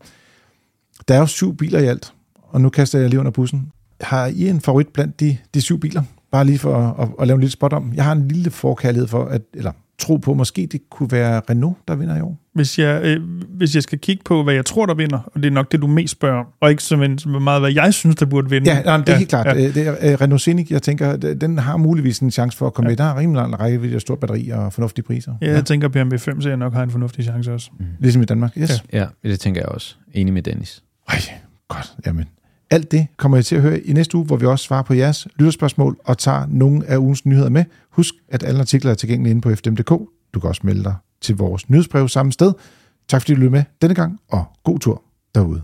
Der er jo syv biler i alt, og nu kaster jeg lige under bussen. Har I en favorit blandt de, de syv biler? Bare lige for at, at, at lave en lille spot om. Jeg har en lille forkærlighed for, at, eller tro på, måske det kunne være Renault, der vinder i år? Hvis jeg, øh, hvis jeg skal kigge på, hvad jeg tror, der vinder, og det er nok det, du mest spørger om, og ikke som meget, hvad jeg synes, der burde vinde. Ja, jamen, det er ja, helt klart. Ja. Det er uh, Renault Scenic, jeg tænker, den har muligvis en chance for at komme ja. med. Der har rimelig lang række, stort batteri og fornuftige priser. Ja, jeg ja. tænker, BMW 5 ser nok har en fornuftig chance også. Mm. Ligesom i Danmark, yes. Ja. ja, det tænker jeg også. Enig med Dennis. Ej, godt. Jamen, alt det kommer I til at høre i næste uge, hvor vi også svarer på jeres lytterspørgsmål og tager nogle af ugens nyheder med. Husk, at alle artikler er tilgængelige inde på fdm.dk. Du kan også melde dig til vores nyhedsbrev samme sted. Tak fordi du lyttede med denne gang, og god tur derude.